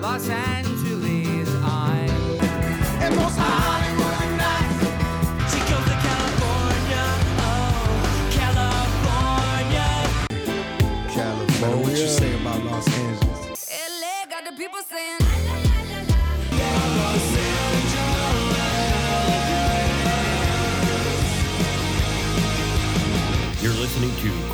Los Angeles,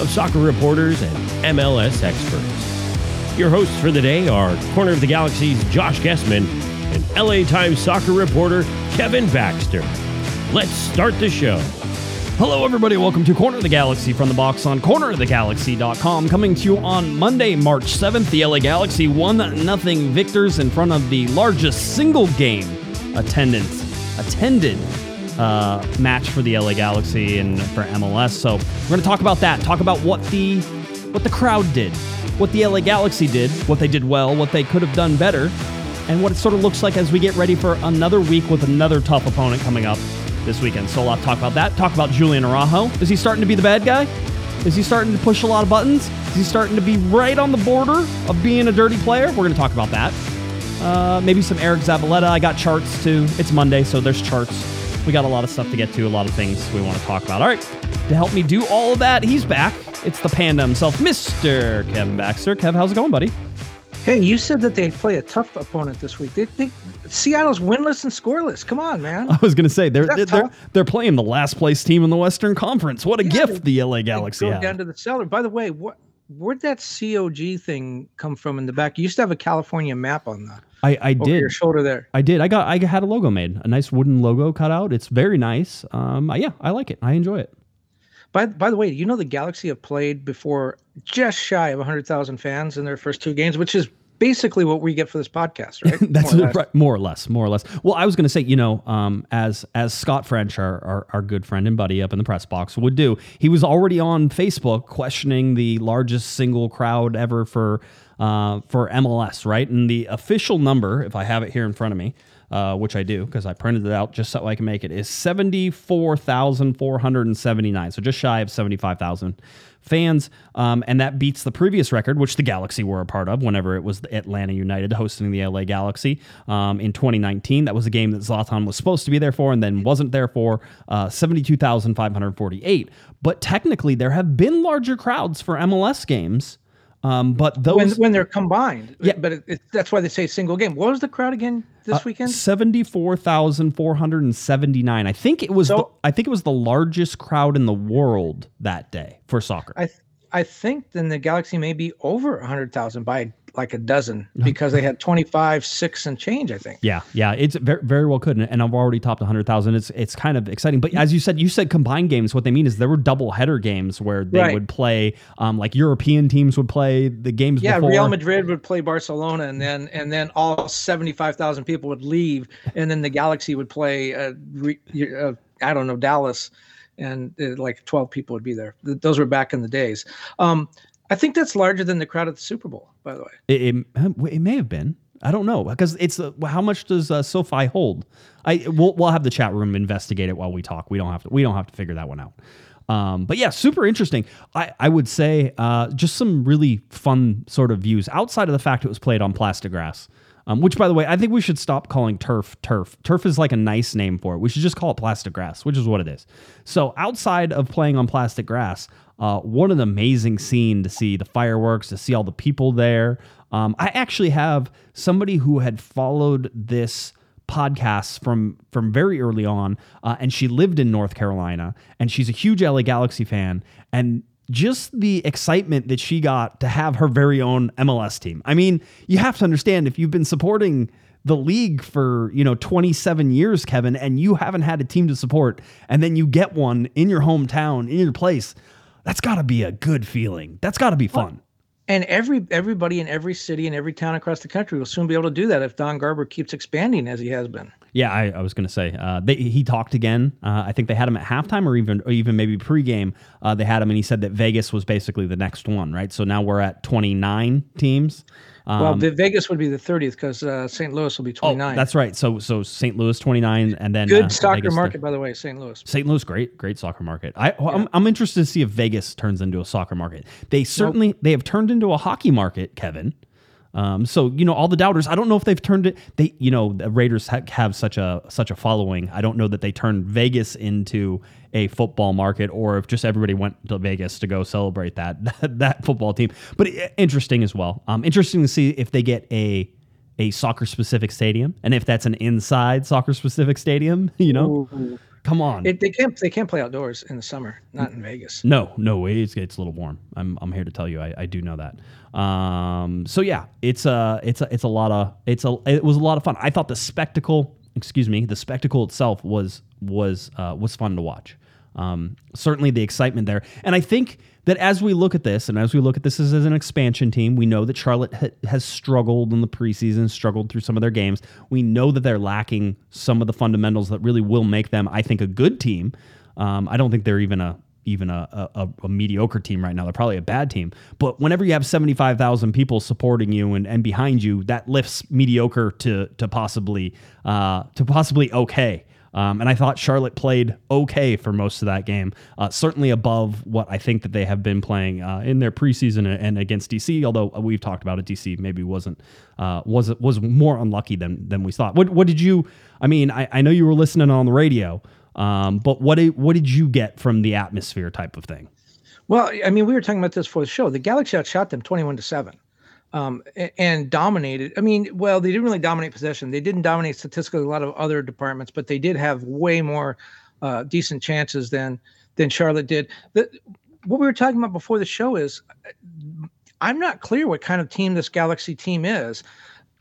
of soccer reporters and MLS experts. Your hosts for the day are Corner of the Galaxy's Josh Gessman and LA Times soccer reporter Kevin Baxter. Let's start the show. Hello, everybody. Welcome to Corner of the Galaxy from the box on cornerofthegalaxy.com. Coming to you on Monday, March 7th. The LA Galaxy 1 0 victors in front of the largest single game attendance attended uh, match for the LA Galaxy and for MLS. So we're going to talk about that. Talk about what the what the crowd did, what the LA Galaxy did, what they did well, what they could have done better, and what it sort of looks like as we get ready for another week with another tough opponent coming up this weekend. So a lot to talk about that. Talk about Julian Araujo. Is he starting to be the bad guy? Is he starting to push a lot of buttons? Is he starting to be right on the border of being a dirty player? We're going to talk about that. Uh, maybe some Eriq Zavaleta. I got charts too. It's Monday, so there's charts. We got a lot of stuff to get to, a lot of things we want to talk about. All right, to help me do all of that, he's back. It's the panda himself, Mr. Kevin Baxter. Kev, how's it going, buddy? Hey, you said that they play a tough opponent this week. They, they, Seattle's winless and scoreless. Come on, man. I was going to say they're That's they're, they're playing the last place team in the Western Conference. What a Yeah, gift the LA Galaxy Go have. down to the cellar. By the way, what where'd that COG thing come from in the back? You used to have a California map on the I, I over did. your shoulder there. I did. I got. I had a logo made. A nice wooden logo cut out. It's very nice. Um. I- yeah, I like it. I enjoy it. By by the way, you know the Galaxy have played before just shy of 100,000 fans in their first two games, which is basically what we get for this podcast, right? That's More or less. right, more or less, more or less. Well, I was going to say, you know, um, as as Scott French, our, our our good friend and buddy up in the press box, would do, he was already on Facebook questioning the largest single crowd ever for uh, for MLS, right? And the official number, if I have it here in front of me, uh, which I do because I printed it out just so I can make it, is seventy four thousand four hundred and seventy nine. So just shy of seventy five thousand fans, um, and that beats the previous record, which the Galaxy were a part of whenever it was the Atlanta United hosting the LA Galaxy um, in 2019. That was a game that Zlatan was supposed to be there for and then wasn't there for, uh, 72,548. But technically, there have been larger crowds for MLS games. Um, but those when when they're combined. Yeah. But it, it, that's why they say single game. What was the crowd again Uh, this weekend? seventy-four thousand four hundred and seventy-nine. I think it was. the, I think it was the largest crowd in the world that day for soccer. I th- I think then the Galaxy may be over 100,000 by like a dozen because they had 25, six and change, I think. Yeah, yeah, it's very, very well could, and- I've already topped 100,000. It's it's kind of exciting, but as you said, you said combined games. What they mean is there were double header games where they Right. would play, um, like European teams would play the games. Yeah, before. Real Madrid would play Barcelona, and then and then all seventy five thousand people would leave, and then the Galaxy would play. Uh, re, uh, I don't know Dallas, and uh, like twelve people would be there. Those were back in the days. Um, I think that's larger than the crowd at the Super Bowl. By the way, It, it, it may have been. I don't know because it's uh, how much does uh, SoFi hold? I we'll, we'll have the chat room investigate it while we talk. We don't have to. We don't have to figure that one out. Um, but yeah, super interesting. I, I would say uh, just some really fun sort of views outside of the fact it was played on plastic grass. Um, which, by the way, I think we should stop calling turf turf. Turf is like a nice name for it. We should just call it plastic grass, which is what it is. So, outside of playing on plastic grass, uh, what an amazing scene to see the fireworks, to see all the people there. Um, I actually have somebody who had followed this podcast from from very early on, uh, and she lived in North Carolina, and she's a huge LA Galaxy fan, and just the excitement that she got to have her very own MLS team. I mean, you have to understand if you've been supporting the league for, you know, 27 years, Kevin, and you haven't had a team to support, and then you get one in your hometown, in your place. That's got to be a good feeling. That's got to be fun. And every everybody in every city and every town across the country will soon be able to do that if Don Garber keeps expanding as he has been. Yeah, I, I was going to say uh, they, he talked again. Uh, I think they had him at halftime or even or even maybe pregame. Uh, they had him and he said that Vegas was basically the next one, right? So now we're at 29 teams. Um, well, the Vegas would be the 30th because uh, St. Louis will be oh, 29. that's right. So so St. Louis 29 and then good uh, soccer Vegas market, by the way, St. Louis. St. Louis, great, great soccer market. I, I'm, I'm interested to see if Vegas turns into a soccer market. They certainly they have turned into a hockey market, Kevin. Um, so you know all the doubters. I don't know if they've turned it. They you know the Raiders ha- have such a such a following. I don't know that they turned Vegas into a football market or if just everybody went to Vegas to go celebrate that that, football team. But i- interesting as well. Um, interesting to see if they get a a soccer specific stadium and if that's an inside soccer specific stadium. You know, Ooh. Come on. It, they can't they can't play outdoors in the summer, not in Vegas. No, no, way. it's it's a little warm. I'm I'm here to tell you, I, I do know that. Um, so yeah, it's a it's a it's a lot of it's a it was a lot of fun. I thought the spectacle, excuse me, the spectacle itself was was uh, was fun to watch. Um, certainly the excitement there, and I think that as we look at this, and as we look at this as, as an expansion team, we know that Charlotte ha- has struggled in the preseason, struggled through some of their games. We know that they're lacking some of the fundamentals that really will make them, I think, a good team. Um, I don't think they're even a even a, a, a mediocre team right now. They're probably a bad team. But whenever you have 75,000 people supporting you and, and behind you, that lifts mediocre to to possibly uh, to possibly okay. Um, and I thought Charlotte played okay for most of that game, uh, certainly above what I think that they have been playing uh, in their preseason and against DC. Although we've talked about it, DC maybe wasn't uh, was was more unlucky than than we thought. What what did you? I mean, I, I know you were listening on the radio, um, but what what did you get from the atmosphere type of thing? Well, I mean, we were talking about this for the show. The Galaxy outshot them 21 to 7 um, and dominated. I mean, well, they didn't really dominate possession. They didn't dominate statistically a lot of other departments, but they did have way more uh, decent chances than than Charlotte did. The, what we were talking about before the show is I'm not clear what kind of team this Galaxy team is.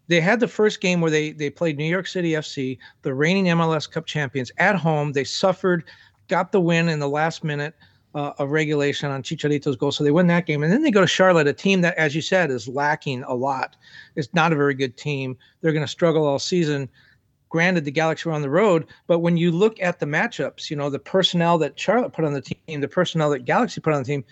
They had the first game where they they played New York City FC, the reigning MLS Cup champions, at home. They suffered, got the win in the last minute uh, of regulation on Chicharito's goal, so they win that game. And then they go to Charlotte, a team that, as you said, is lacking a lot. It's not a very good team. They're going to struggle all season. Granted, the Galaxy were on the road, but when you look at the matchups, you know the personnel that Charlotte put on the team, the personnel that Galaxy put on the team,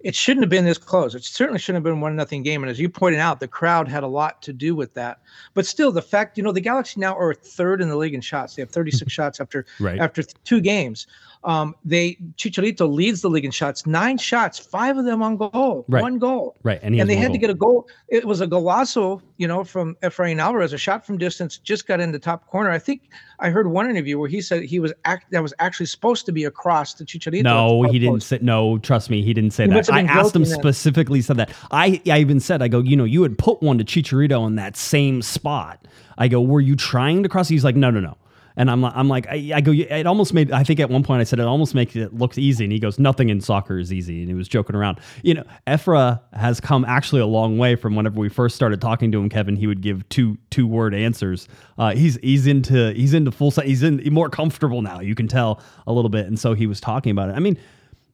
it shouldn't have been this close. It certainly shouldn't have been one nothing game. And as you pointed out, the crowd had a lot to do with that. But still, the fact you know the Galaxy now are third in the league in shots. They have 36 shots after Right. after two games. Um, they Chicharito leads the league in shots, nine shots, five of them on goal, Right. one goal. Right, and he And they had to get a goal. It was a golazo, you know, from Efrain Alvarez, a shot from distance, just got in the top corner. I think I heard one interview where he said he was act that was actually supposed to be across to Chicharito. No, he didn't say. No, trust me, he didn't say He that. I asked him then. specifically. Said that. I I even said, I go, you know, you had put one to Chicharito in that same spot. I go, were you trying to cross? He's like, no, no, no. And I'm like, I'm like, I, I go, it almost made. I think at one point I said it almost makes it look easy, and he goes, nothing in soccer is easy, and he was joking around. You know, Efra has come actually a long way from whenever we first started talking to him. Kevin, he would give two two word answers. Uh, he's he's into he's into full. He's in more comfortable now. You can tell a little bit, and so he was talking about it. I mean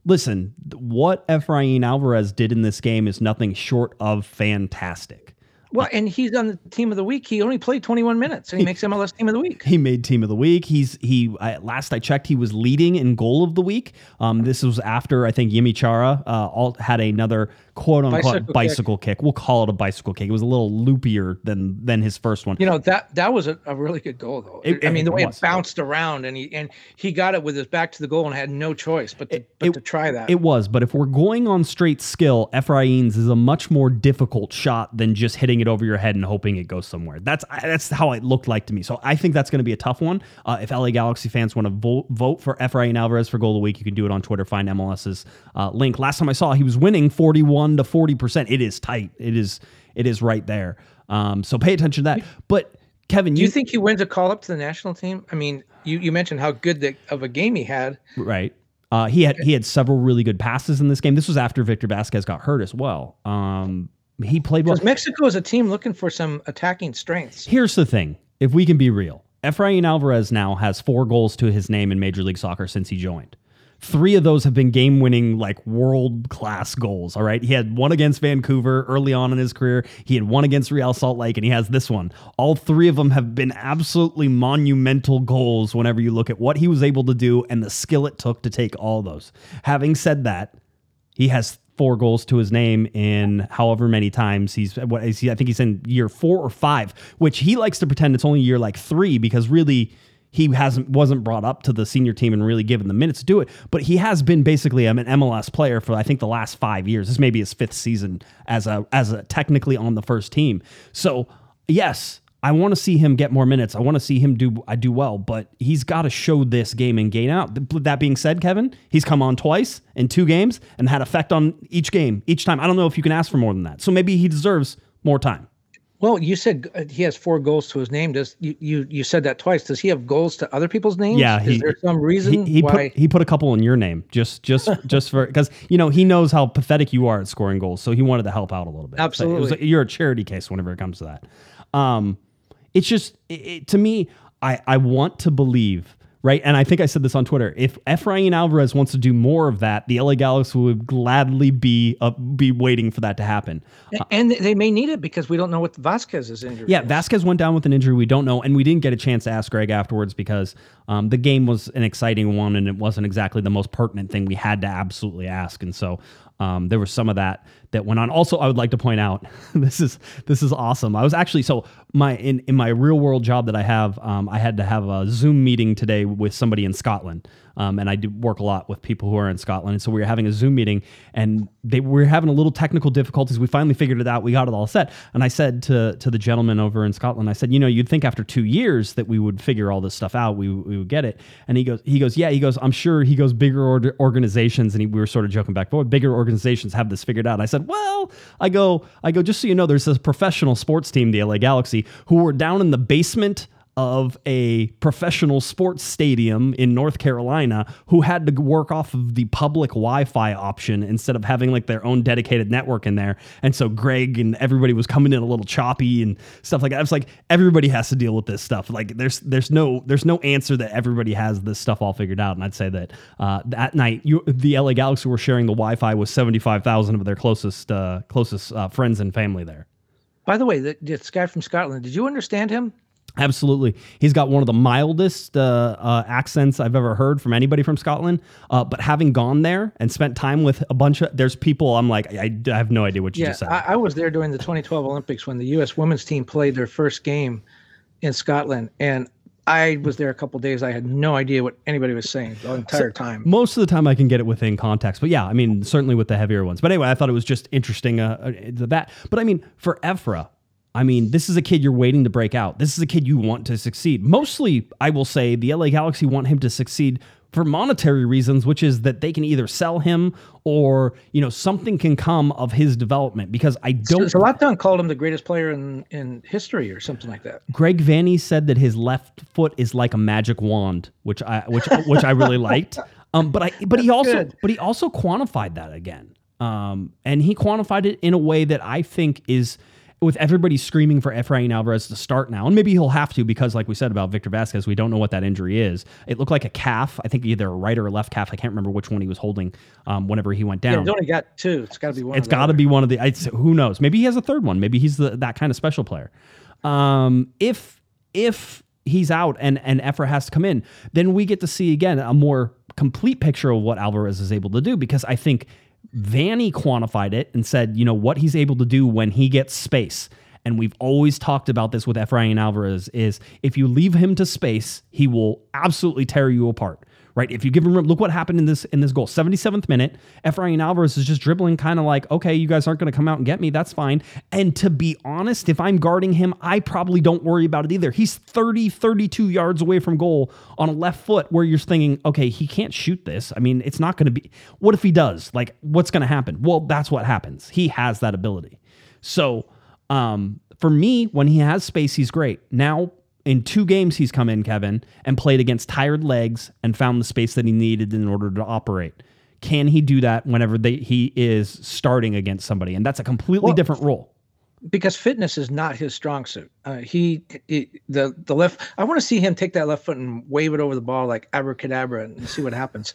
listen, what Efrain Alvarez did in this game is nothing short of fantastic. Well, and he's on the team of the week. He only played 21 minutes, and he makes MLS team of the week. He made team of the week. He's he I, last I checked, he was leading in goal of the week. Um, this was after I think Yimmi Chara uh, all had another quote unquote Bicycle bicycle, kick. kick. We'll call it a bicycle kick. It was a little loopier than than his first one. You know that that was a, a really good goal, though. It- I mean, the it way was. it bounced around, and he and he got it with his back to the goal and had no choice but to, but it- to try that. It was, but if we're going on straight skill, Efrain's is a much more difficult shot than just hitting it over your head and hoping it goes somewhere. That's that's how it looked like to me. So I think that's going to be a tough one. Uh, if LA Galaxy fans want to vote vote for Efrain Alvarez for goal of the week, you can do it on Twitter. Find MLS's uh, link. Last time I saw, he was winning forty-one to forty percent. It is tight. It is it is right there. Um, so pay attention to that. But Kevin, Do you think he wins a call up to the national team? I mean, you, you mentioned how good the, of a game he had. Right. Uh, he had he had several really good passes in this game. This was after Victor Vázquez got hurt as well. Um, he played well. Because Mexico is a team looking for some attacking strengths. Here's the thing: if we can be real, Efrain Alvarez now has four goals to his name in Major League Soccer since he joined. Three of those have been game winning, like world class goals. All right. He had one against Vancouver early on in his career. He had one against Real Salt Lake, and he has this one. All three of them have been absolutely monumental goals whenever you look at what he was able to do and the skill it took to take all those. Having said that, he has four goals to his name in however many times he's what is he I think he's in year 4 or 5 which he likes to pretend it's only year like 3 because really he hasn't wasn't brought up to the senior team and really given the minutes to do it but he has been basically an MLS player for I think the last 5 years this may be his fifth season as a as a technically on the first team so yes I want to see him get more minutes. I want to see him do I do well, but he's got to show this game and gain out. That being said, Kevin, he's come on twice in two games and had effect on each game each time. I don't know if you can ask for more than that. So maybe he deserves more time. Well, you said uh, he has four goals to his name. Does you you, you said that twice? Does he have goals to other people's names? Yeah, he, is there some reason he, he why put, he put a couple in your name just just just for because you know he knows how pathetic you are at scoring goals, so he wanted to help out a little bit. Absolutely, so you're a charity case whenever it comes to that. Um, it's just it, it, to me, I I want to believe right? And I think I said this on Twitter. If Efrain Alvarez wants to do more of that, the LA Galaxy would gladly be uh, be waiting for that to happen. And they may need it because we don't know what Vázquez is injured. Yeah, Vázquez went down with an injury we don't know, and we didn't get a chance to ask Greg afterwards because um, the game was an exciting one and it wasn't exactly the most pertinent thing we had to absolutely ask. And so um, there was some of that that went on. Also, I would like to point out this is this is awesome. I was actually so my in in my real world job that I have, um, I had to have a Zoom meeting today with somebody in Scotland, um, and I do work a lot with people who are in Scotland. And so we were having a Zoom meeting, and they were having a little technical difficulties. We finally figured it out. We got it all set. And I said to to the gentleman over in Scotland, I said, you know, you'd think after two years that we would figure all this stuff out. We, we would get it. And he goes, he goes, yeah. He goes, I'm sure. He goes, bigger or- organizations, and he, we were sort of joking back, but bigger organizations have this figured out. And I said, well, I go, I go, just so you know, there's this professional sports team, the LA Galaxy, who were down in the basement of a professional sports stadium in North Carolina who had to work off of the public Wi-Fi option instead of having like their own dedicated network in there. And so Greg and everybody was coming in a little choppy and stuff like that. It's like everybody has to deal with this stuff. Like there's there's no there's no answer that everybody has this stuff all figured out. And I'd say that uh, that night you the LA Galaxy were sharing the Wi-Fi with 75,000 of their closest uh, closest uh, friends and family there. By the way, this guy from Scotland, did you understand him? Absolutely. He's got one of the mildest uh, uh, accents I've ever heard from anybody from Scotland. Uh, but having gone there and spent time with a bunch of, there's people I'm like, I, I have no idea what you yeah, just said. I, I was there during the 2012 Olympics when the U.S. women's team played their first game in Scotland. And I was there a couple days. I had no idea what anybody was saying the entire so, time. Most of the time, I can get it within context, but yeah, I mean, certainly with the heavier ones. But anyway, I thought it was just interesting uh, uh that. But I mean, for Efra, I mean, this is a kid you're waiting to break out. This is a kid you want to succeed. Mostly, I will say, the LA Galaxy want him to succeed for monetary reasons, which is that they can either sell him or you know something can come of his development. Because I don't. So, Lockdown called him the greatest player in in history or something like that. Greg Vanney said that his left foot is like a magic wand, which I which which I really liked. Um, but I but That's he also good. but he also quantified that again. Um, and he quantified it in a way that I think is with everybody screaming for Efrain Alvarez to start now, and maybe he'll have to because, like we said about Victor Vázquez, we don't know what that injury is. It looked like a calf. I think either a right or a left calf. I can't remember which one he was holding um, whenever he went down. Yeah, he's only got two. It's got to be one. It's got to be one of the. It's, who knows? Maybe he has a third one. Maybe he's the, that kind of special player. Um, if if he's out and and Efra has to come in, then we get to see again a more complete picture of what Alvarez is able to do because I think Vanney quantified it and said, you know, what he's able to do when he gets space. And we've always talked about this with Efrain Alvarez is if you leave him to space, he will absolutely tear you apart right? If you give him room, look what happened in this in this goal. 77th minute, Efrain Alvarez is just dribbling, kind of like, okay, you guys aren't going to come out and get me. That's fine. And to be honest, if I'm guarding him, I probably don't worry about it either. He's 30, 32 yards away from goal on a left foot where you're thinking, okay, he can't shoot this. I mean, it's not going to be. What if he does? Like, what's going to happen? Well, that's what happens. He has that ability. So, um, for me, when he has space, he's great. Now, in two games he's come in, Kevin, and played against tired legs and found the space that he needed in order to operate. Can he do that whenever they, he is starting against somebody? And that's a completely well, different role. Because fitness is not his strong suit. Uh, he, he, the the left. I want to see him take that left foot and wave it over the ball like abracadabra and see what happens.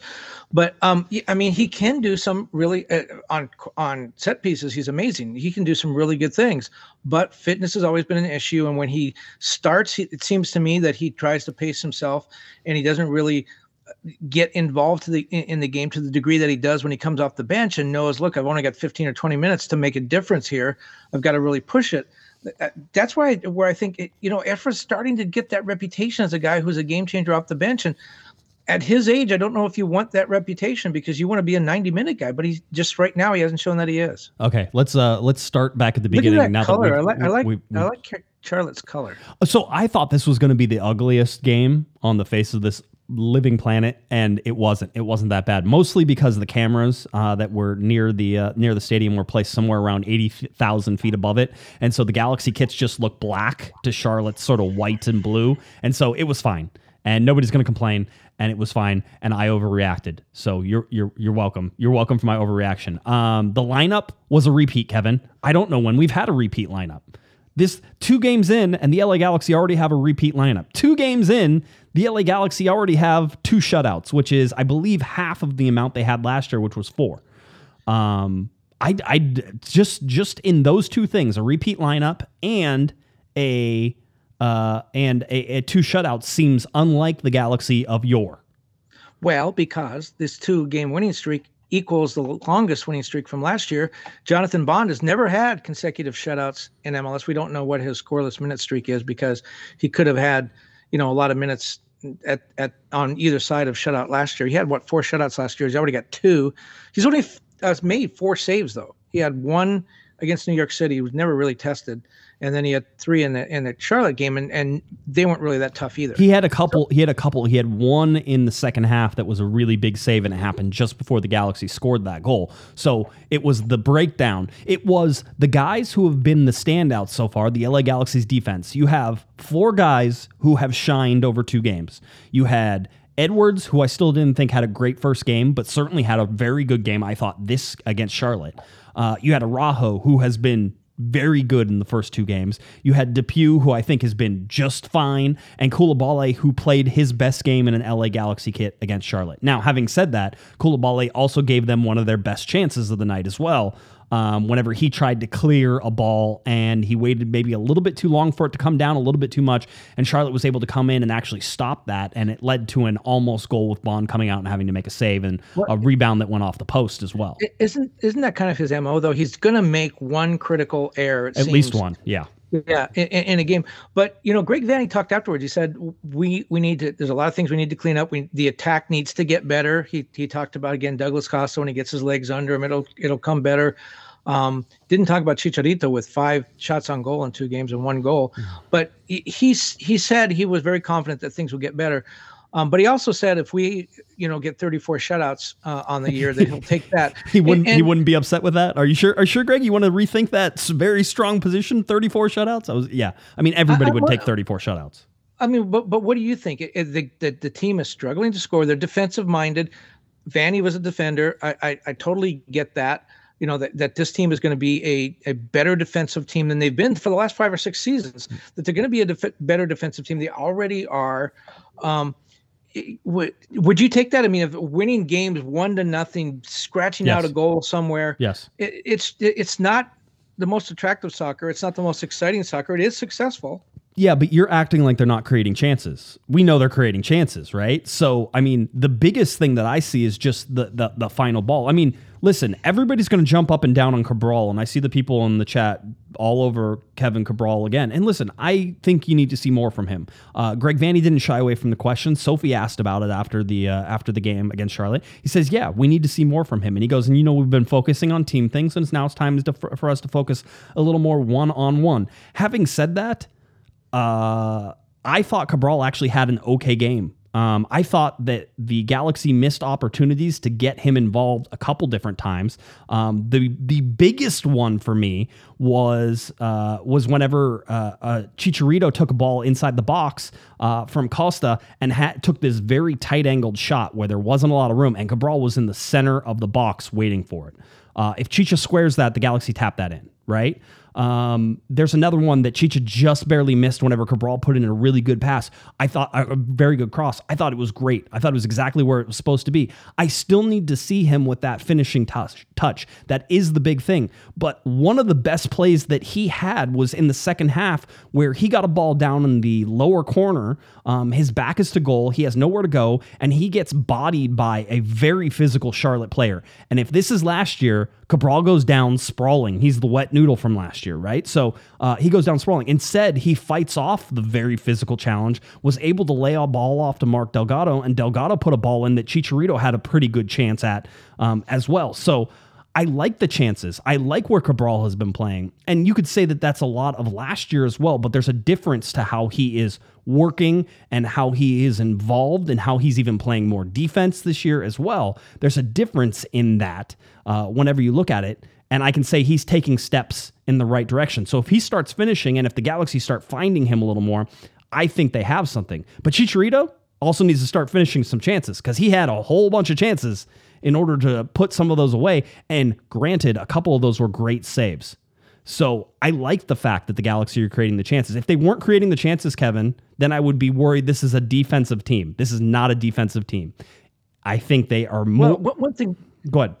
But um, I mean, he can do some really uh, on on set pieces. He's amazing. He can do some really good things. But fitness has always been an issue. And when he starts, he, it seems to me that he tries to pace himself and he doesn't really get involved to the in the game to the degree that he does when he comes off the bench and knows, look, I've only got 15 or 20 minutes to make a difference here. I've got to really push it. That's why where I think it, you know Efra's starting to get that reputation as a guy who's a game changer off the bench and at his age, I don't know if you want that reputation because you want to be a 90 minute guy, but he's just right now he hasn't shown that he is. Okay, let's uh let's start back at the beginning. Look at that now color. I like I like we, I like Charlotte's color. So I thought this was going to be the ugliest game on the face of this living planet and it wasn't. It wasn't that bad mostly because the cameras uh, that were near the uh, near the stadium were placed somewhere around 80,000 feet above it. And so the galaxy kits just look black to charlotte's sort of white and blue. And so it was fine. And nobody's going to complain and it was fine and i overreacted. So you're you're you're welcome. You're welcome for my overreaction. Um the lineup was a repeat kevin. I don't know when. We've had a repeat lineup. This two games in, and the LA Galaxy already have a repeat lineup. Two games in, the LA Galaxy already have two shutouts, which is, I believe, half of the amount they had last year, which was four. Um, I, I just just in those two things, a repeat lineup and a uh, and a, a two shutouts seems unlike the Galaxy of yore. Well, because this two game winning streak equals the longest winning streak from last year. Jonathan Bond has never had consecutive shutouts in MLS. We don't know what his scoreless minute streak is because he could have had, you know, a lot of minutes at, at on either side of shutout last year. He had what four shutouts last year. He's already got two. He's only uh, made four saves though. He had one against New York City. He was never really tested and then he had three in the in the Charlotte game, and, and they weren't really that tough either. He had a couple. He had a couple. He had one in the second half that was a really big save, and it happened just before the Galaxy scored that goal. So it was the breakdown. It was the guys who have been the standouts so far. The LA Galaxy's defense. You have four guys who have shined over two games. You had Edwards, who I still didn't think had a great first game, but certainly had a very good game. I thought this against Charlotte. Uh, you had Araujo, who has been very good in the first two games. You had DePuy, who I think has been just fine, and Coulibaly, who played his best game in an LA Galaxy kit against Charlotte. Now, having said that, Coulibaly also gave them one of their best chances of the night as well um, whenever he tried to clear a ball and he waited maybe a little bit too long for it to come down a little bit too much. And Charlotte was able to come in and actually stop that. And it led to an almost goal with Bond coming out and having to make a save and a rebound that went off the post as well. Isn't isn't that kind of his MO though? He's going to make one critical error. At seems. least one. Yeah. Yeah, in, in, a game. But you know, Greg Vanney talked afterwards. He said we we need to. There's a lot of things we need to clean up. We the attack needs to get better. He he talked about again Douglas Costa when he gets his legs under him, it'll it'll come better. Um, didn't talk about Chicharito with five shots on goal in two games and one goal, mm-hmm. but he, he's he said he was very confident that things will get better. Um, but he also said if we, you know, get 34 shutouts uh, on the year, that he'll take that. he wouldn't. And, he wouldn't be upset with that. Are you sure? Are you sure, Greg? You want to rethink that very strong position? 34 shutouts. I was. Yeah. I mean, everybody I, would take 34 shutouts. I mean, but but what do you think? It, it, the, the the team is struggling to score. They're defensive minded. Vanney was a defender. I, I I totally get that you know that, that this team is going to be a, a better defensive team than they've been for the last five or six seasons that they're going to be a def- better defensive team they already are um, would would you take that i mean if winning games one to nothing scratching yes. out a goal somewhere yes it, it's it's not the most attractive soccer it's not the most exciting soccer it is successful yeah, but you're acting like they're not creating chances. We know they're creating chances, right? So, I mean, the biggest thing that I see is just the the, the final ball. I mean, listen, everybody's going to jump up and down on Cabral, and I see the people in the chat all over Kevin Cabral again. And listen, I think you need to see more from him. Uh, Greg Vanney didn't shy away from the question. Sophie asked about it after the uh, after the game against Charlotte. He says, "Yeah, we need to see more from him." And he goes, "And you know, we've been focusing on team things, and it's now it's time to, for, for us to focus a little more one on one." Having said that uh, I thought Cabral actually had an okay game. Um, I thought that the Galaxy missed opportunities to get him involved a couple different times. Um, the the biggest one for me was uh, was whenever uh, uh, Chicharito took a ball inside the box uh, from Costa and took this very tight angled shot where there wasn't a lot of room, and Cabral was in the center of the box waiting for it. Uh, if Chicha squares that, the Galaxy tap that in right? Um, there's another one that Chicha just barely missed whenever Cabral put in a really good pass. I thought a very good cross. I thought it was great. I thought it was exactly where it was supposed to be. I still need to see him with that finishing touch. Touch that is the big thing. But one of the best plays that he had was in the second half where he got a ball down in the lower corner. Um, his back is to goal. He has nowhere to go, and he gets bodied by a very physical Charlotte player. And if this is last year, Cabral goes down sprawling. He's the wet noodle from last year, right? So uh, he goes down sprawling. Instead, he fights off the very physical challenge, was able to lay a ball off to Mark Delgado, and Delgado put a ball in that Chicharito had a pretty good chance at um, as well. So I like the chances. I like where Cabral has been playing. And you could say that that's a lot of last year as well, but there's a difference to how he is working and how he is involved and how he's even playing more defense this year as well. There's a difference in that uh, whenever you look at it. And I can say he's taking steps in the right direction. So if he starts finishing and if the Galaxy start finding him a little more, I think they have something. But Chicharito also needs to start finishing some chances because he had a whole bunch of chances in order to put some of those away. And granted, a couple of those were great saves. So I like the fact that the Galaxy are creating the chances. If they weren't creating the chances, Kevin, then I would be worried this is a defensive team. This is not a defensive team. I think they are more. Well, one thing. Go ahead.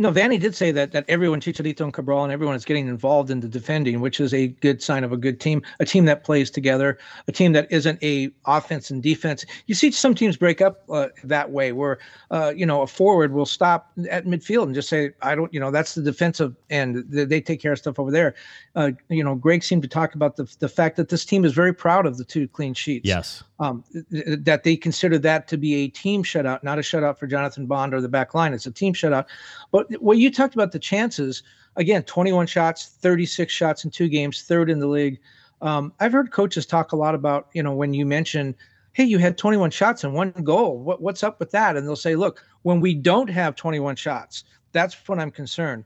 No, Vanney did say that that everyone, Chicharito and Cabral, and everyone is getting involved in the defending, which is a good sign of a good team, a team that plays together, a team that isn't a offense and defense. You see some teams break up uh, that way, where uh, you know a forward will stop at midfield and just say, "I don't," you know, that's the defensive end. They take care of stuff over there. Uh, you know, Greg seemed to talk about the the fact that this team is very proud of the two clean sheets. Yes um, that they consider that to be a team shutout, not a shutout for Jonathan Bond or the back line. It's a team shutout. But what you talked about the chances, again, 21 shots, 36 shots in two games, third in the league. Um, I've heard coaches talk a lot about, you know, when you mention, hey, you had 21 shots and one goal. What, what's up with that? And they'll say, look, when we don't have 21 shots, that's when I'm concerned.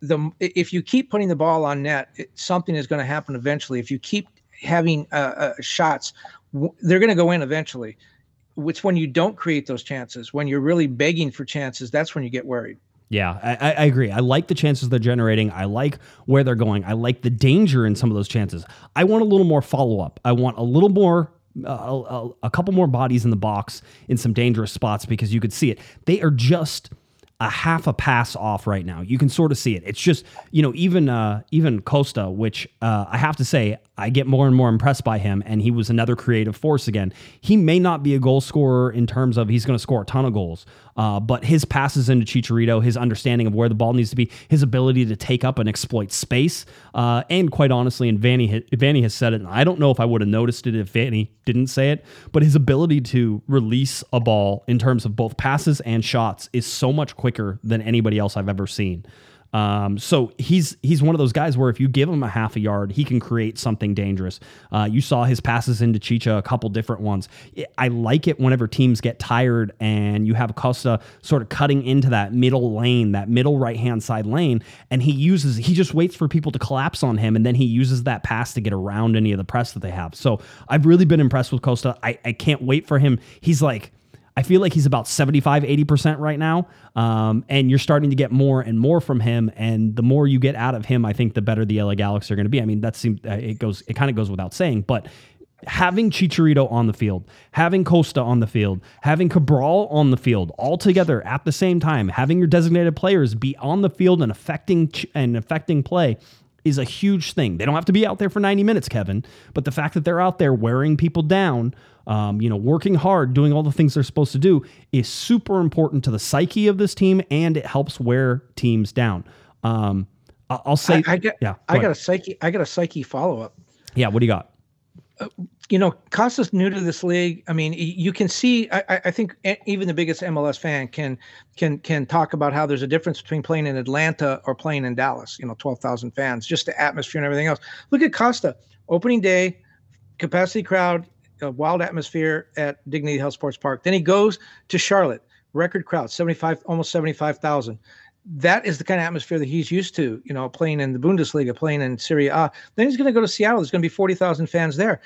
The if you keep putting the ball on net, it, something is going to happen eventually. If you keep having uh, uh, shots they're going to go in eventually. It's when you don't create those chances, when you're really begging for chances, that's when you get worried. Yeah, I, I, agree. I like the chances they're generating. I like where they're going. I like the danger in some of those chances. I want a little more follow up. I want a little more, uh, a, a couple more bodies in the box in some dangerous spots because you could see it. They are just a half a pass off right now. You can sort of see it. It's just you know even uh, even Costa, which uh, I have to say I get more and more impressed by him, and he was another creative force again. He may not be a goal scorer in terms of he's going to score a ton of goals, uh, but his passes into Chicharito, his understanding of where the ball needs to be, his ability to take up and exploit space, uh, and quite honestly, and Vanney Vanney has said it, and I don't know if I would have noticed it if Vanney didn't say it, but his ability to release a ball in terms of both passes and shots is so much quicker than anybody else I've ever seen. Um, so he's he's one of those guys where if you give him a half a yard, he can create something dangerous. Uh, you saw his passes into Chicha, a couple different ones. I like it whenever teams get tired and you have Costa sort of cutting into that middle lane, that middle right hand side lane, and he uses he just waits for people to collapse on him, and then he uses that pass to get around any of the press that they have. So I've really been impressed with Costa. I, I can't wait for him. He's like I feel like he's about 75, 80% right now. Um, and you're starting to get more and more from him. And the more you get out of him, I think the better the LA Galaxy are going to be. I mean, that seems, uh, it goes, it kind of goes without saying, but having Chicharito on the field, having Costa on the field, having Cabral on the field all together at the same time, having your designated players be on the field and affecting and affecting play is a huge thing. They don't have to be out there for 90 minutes, Kevin, but the fact that they're out there wearing people down, um, you know, working hard, doing all the things they're supposed to do is super important to the psyche of this team and it helps wear teams down. Um, I'll say, I, I get, yeah, I got a psyche, I got a psyche follow up. Yeah. What do you got? Uh, you know, Costa's new to this league. I mean, you can see. I, I, think even the biggest MLS fan can can can talk about how there's a difference between playing in Atlanta or playing in Dallas. You know, twelve thousand fans, just the atmosphere and everything else. Look at Costa, opening day, capacity crowd, a wild atmosphere at Dignity Health Sports Park. Then he goes to Charlotte, record crowd, seventy five, almost seventy five thousand that is the kind of atmosphere that he's used to, you know, playing in the Bundesliga, playing in Serie A. Then he's going to go to Seattle. There's going to be 40,000 fans there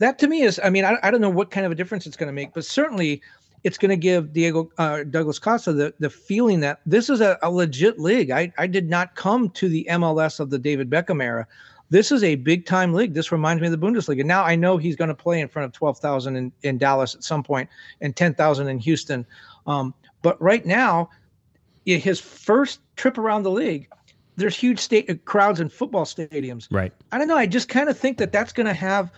that to me is, I mean, I, I don't know what kind of a difference it's going to make, but certainly it's going to give Diego uh, Douglas Costa the, the feeling that this is a, a legit league. I, I did not come to the MLS of the David Beckham era. This is a big time league. This reminds me of the Bundesliga. Now I know he's going to play in front of 12,000 in, in Dallas at some point and 10,000 in Houston. Um, but right now, his first trip around the league, there's huge state uh, crowds in football stadiums. Right. I don't know. I just kind of think that that's going to have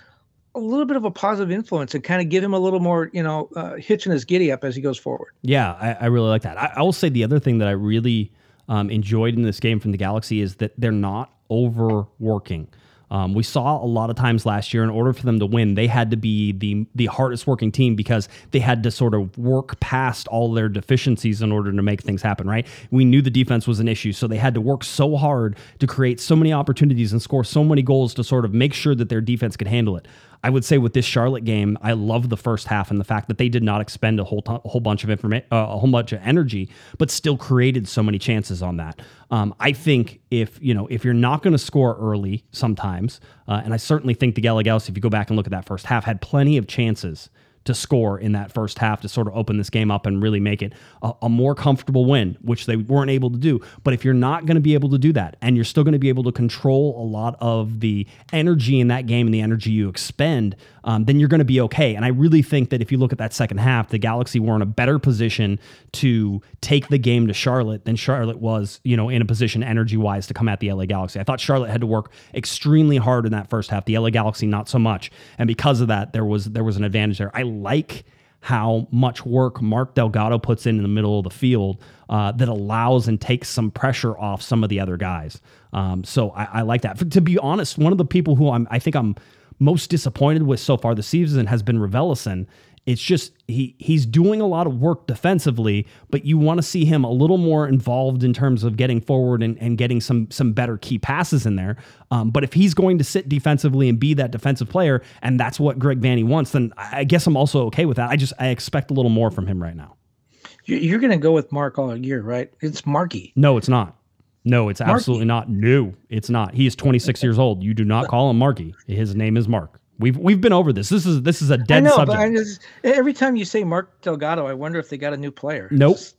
a little bit of a positive influence and kind of give him a little more, you know, uh, hitch in his giddy up as he goes forward. Yeah, I, I really like that. I, I, will say the other thing that I really um, enjoyed in this game from the Galaxy is that they're not overworking. Um, we saw a lot of times last year, in order for them to win, they had to be the the hardest working team because they had to sort of work past all their deficiencies in order to make things happen. Right? We knew the defense was an issue, so they had to work so hard to create so many opportunities and score so many goals to sort of make sure that their defense could handle it. I would say with this Charlotte game, I love the first half and the fact that they did not expend a whole, t- a whole bunch of information, uh, a whole bunch of energy, but still created so many chances on that. Um, I think if you know if you're not going to score early, sometimes, uh, and I certainly think the Galaxy, if you go back and look at that first half, had plenty of chances to score in that first half to sort of open this game up and really make it a, a more comfortable win, which they weren't able to do. But if you're not going to be able to do that and you're still going to be able to control a lot of the energy in that game and the energy you expend, um, then you're going to be okay. And I really think that if you look at that second half, the Galaxy were in a better position to take the game to Charlotte than Charlotte was, you know, in a position energy wise to come at the LA Galaxy. I thought Charlotte had to work extremely hard in that first half. The LA Galaxy not so much, and because of that, there was there was an advantage there. I like how much work Mark Delgado puts in in the middle of the field uh, that allows and takes some pressure off some of the other guys. Um, so I, I, like that. For, to be honest, one of the people who I'm, I think I'm most disappointed with so far this season has been Raveloson. It's just he he's doing a lot of work defensively, but you want to see him a little more involved in terms of getting forward and, and getting some some better key passes in there. Um, but if he's going to sit defensively and be that defensive player, and that's what Greg Vanney wants, then I guess I'm also okay with that. I just I expect a little more from him right now. You're going to go with Mark all year, right? It's Marky. No, it's not. No, it's Marky. absolutely not. No, it's not. He is 26 years old. You do not call him Marky. His name is Mark. We've we've been over this. This is this is a dead I know, subject. But just, every time you say Mark Delgado, I wonder if they got a new player. Nope. Just,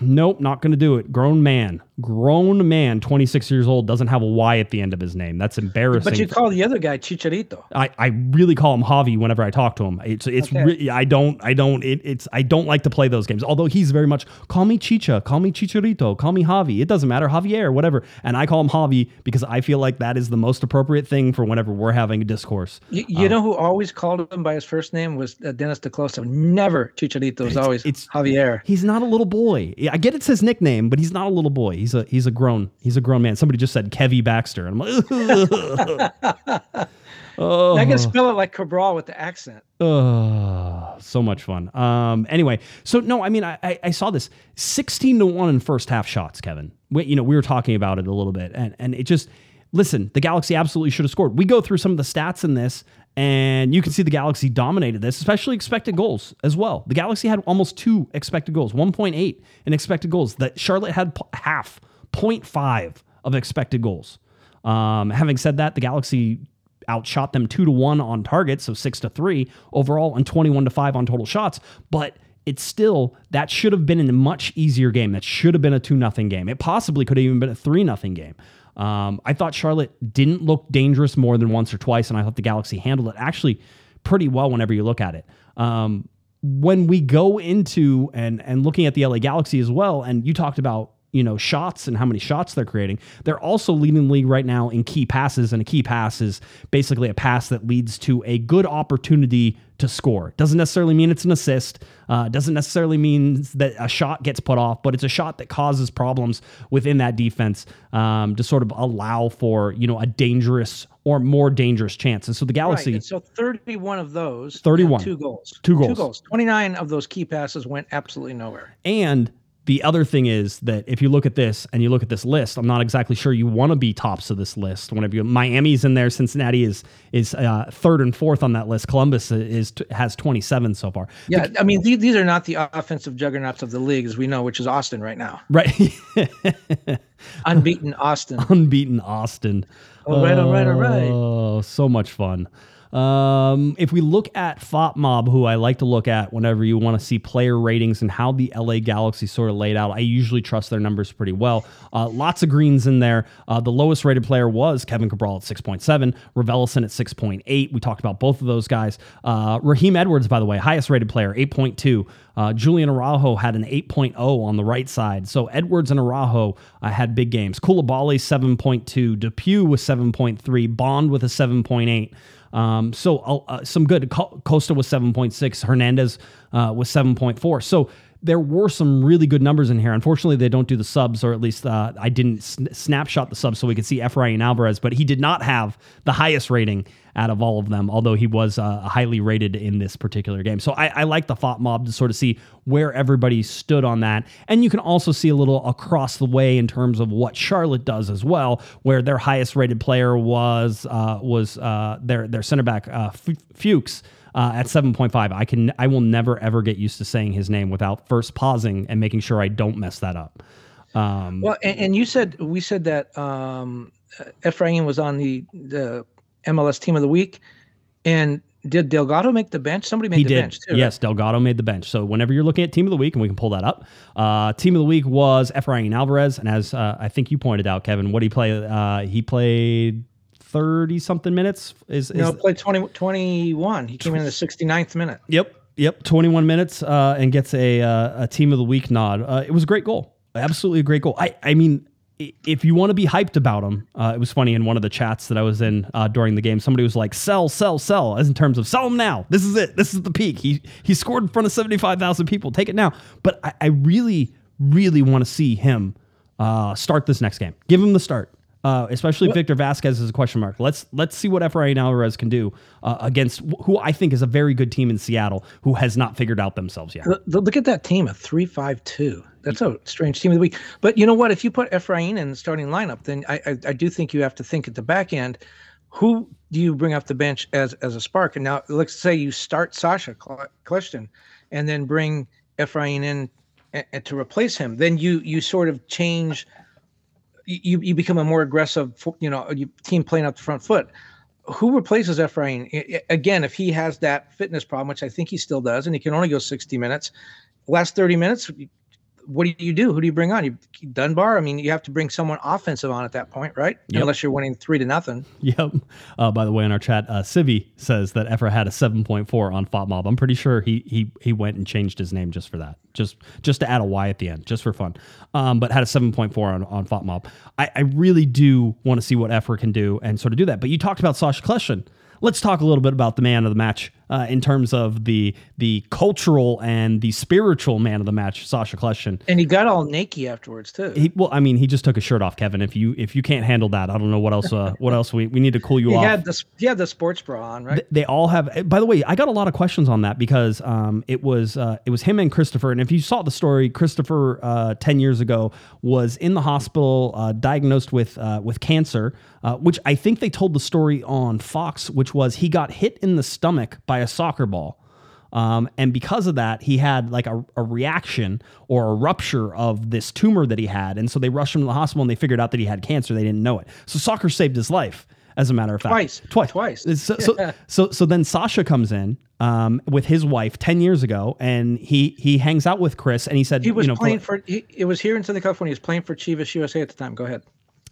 nope, not going to do it. Grown man, grown man, 26 years old, doesn't have a Y at the end of his name. That's embarrassing. But you call the other guy Chicharito. I, I really call him Javi whenever I talk to him. It's it's okay. re- I don't I don't it, it's I don't like to play those games. Although he's very much call me Chicha, call me Chicharito, call me Javi. It doesn't matter, Javier, whatever. And I call him Javi because I feel like that is the most appropriate thing for whenever we're having a discourse. You, you um, know who always called him by his first name was uh, Dennis te Kloese. Never Chicharito. It was always it's Javier. He's not a little boy. I get it's his nickname, but he's not a little boy. He's a he's a grown he's a grown man. Somebody just said Kevy Baxter, and I'm like, oh. I can spell it like Cabral with the accent. Oh, so much fun. Um, anyway, so no, I mean, I, I, I saw this sixteen to one in first half shots, Kevin. We, you know, we were talking about it a little bit, and and it just listen, the Galaxy absolutely should have scored. We go through some of the stats in this, and you can see the Galaxy dominated this, especially expected goals as well. The Galaxy had almost two expected goals, 1.8 in expected goals. That Charlotte had half, 0.5 of expected goals. Um, having said that, the Galaxy outshot them two to one on target, so six to three overall, and 21 to five on total shots. But it's still that should have been a much easier game. That should have been a two nothing game. It possibly could have even been a three nothing game. Um, I thought Charlotte didn't look dangerous more than once or twice, and I thought the Galaxy handled it actually pretty well whenever you look at it. Um, when we go into and and looking at the LA Galaxy as well, and you talked about you know shots and how many shots they're creating. They're also leading the league right now in key passes, and a key pass is basically a pass that leads to a good opportunity to score. Doesn't necessarily mean it's an assist. Uh, doesn't necessarily mean that a shot gets put off, but it's a shot that causes problems within that defense um, to sort of allow for you know a dangerous or more dangerous chance. And so the Galaxy. Right. So 31 of those. 31. Two goals. Two goals. Two goals. 29 of those key passes went absolutely nowhere. And the other thing is that if you look at this and you look at this list, I'm not exactly sure you want to be tops of this list. Whenever you Miami's in there, Cincinnati is is uh, third and fourth on that list. Columbus is has 27 so far. Yeah, I mean these, these are not the offensive juggernauts of the league as we know, which is Austin right now. Right. Unbeaten Austin. Unbeaten Austin. All right, all right, all right. Oh, so much fun. Um, if we look at FotMob, who I like to look at whenever you want to see player ratings and how the LA Galaxy sort of laid out, I usually trust their numbers pretty well. Uh, lots of greens in there. Uh, the lowest rated player was Kevin Cabral at 6.7, Raveloson at 6.8. We talked about both of those guys. Uh, Raheem Edwards, by the way, highest rated player, 8.2. Uh, Julian Araujo had an 8.0 on the right side. So Edwards and Araujo uh, had big games. Coulibaly 7.2, DePuy was 7.3, Bond with a 7.8. Um, so uh, uh, some good. Costa was 7.6. Hernandez uh, was 7.4. So there were some really good numbers in here. Unfortunately, they don't do the subs, or at least uh, I didn't sn- snapshot the subs so we could see Efrain Alvarez, but he did not have the highest rating out of all of them, although he was uh, highly rated in this particular game. So I, I like the FotMob to sort of see where everybody stood on that. And you can also see a little across the way in terms of what Charlotte does as well, where their highest rated player was uh, was uh, their their center back uh, Fuchs. Uh, at 7.5. I can I will never ever get used to saying his name without first pausing and making sure I don't mess that up. Um, well, and, and, you said we said that um, Efrain was on the the MLS Team of the Week. And did Delgado make the bench? Somebody made he the did. bench too. Yes, Delgado made the bench. So whenever you're looking at Team of the Week, and we can pull that up, uh, Team of the Week was Efrain Alvarez, and as uh, I think you pointed out, Kevin, what he played? Uh, he played. 30 something minutes is, is no played 20 21 he came in the 69th minute yep yep 21 minutes uh, and gets a uh, a team of the week nod uh, it was a great goal absolutely a great goal i i mean if you want to be hyped about him, uh, it was funny in one of the chats that I was in uh, during the game. Somebody was like, "Sell, sell, sell," as in terms of sell him now. This is it. This is the peak. He he scored in front of seventy five thousand people. Take it now. But I, I really, really want to see him uh, start this next game. Give him the start. Uh, especially what? Victor Vázquez is a question mark. Let's let's see what Efrain Alvarez can do uh, against who I think is a very good team in Seattle, who has not figured out themselves yet. Look at that team, a three-five-two. That's a strange team of the week. But you know what? If you put Efrain in the starting lineup, then I, I, I do think you have to think at the back end, who do you bring off the bench as as a spark? And now let's say you start Sacha Kljestan and then bring Efrain in a, to replace him. Then you you sort of change. You you become a more aggressive, you know, team playing up the front foot who replaces Efrain? Again, if he has that fitness problem, which I think he still does, and he can only go 60 minutes, last 30 minutes, what do you do? Who do you bring on? You Dunbar. I mean, you have to bring someone offensive on at that point, right? Yep. Unless you're winning three to nothing. Yep. Uh, by the way, in our chat, uh, Civi says that Efra had a 7.4 on FotMob. I'm pretty sure he he he went and changed his name just for that, just just to add a Y at the end, just for fun. Um, but had a 7.4 on on FotMob. I, I really do want to see what Efra can do and sort of do that. But you talked about Sacha Kljestan. Let's talk a little bit about the man of the match uh, in terms of the the cultural and the spiritual man of the match, Sacha Kljestan. And he got all naked afterwards too. He, well, I mean, he just took his shirt off, Kevin. If you if you can't handle that, I don't know what else. Uh, what else we, we need to cool you he off. Had the, he had the sports bra on, right? They, they all have. Eh, by the way, I got a lot of questions on that because um, it was uh, it was him and Christopher. And if you saw the story, Christopher uh, ten years ago was in the hospital, uh, diagnosed with uh, with cancer. which I think they told the story on Fox, which was he got hit in the stomach by a soccer ball um, and because of that, he had like a, a, reaction or a rupture of this tumor that he had. And so they rushed him to the hospital and they figured out that he had cancer. They didn't know it. So soccer saved his life, as a matter of fact. Twice. Twice. Twice. So, so, so, so, then Sacha comes in um, with his wife 10 years ago and he he hangs out with Chris and he said, he was you know, playing for, he, it was here in Southern California. He was playing for Chivas USA at the time. Go ahead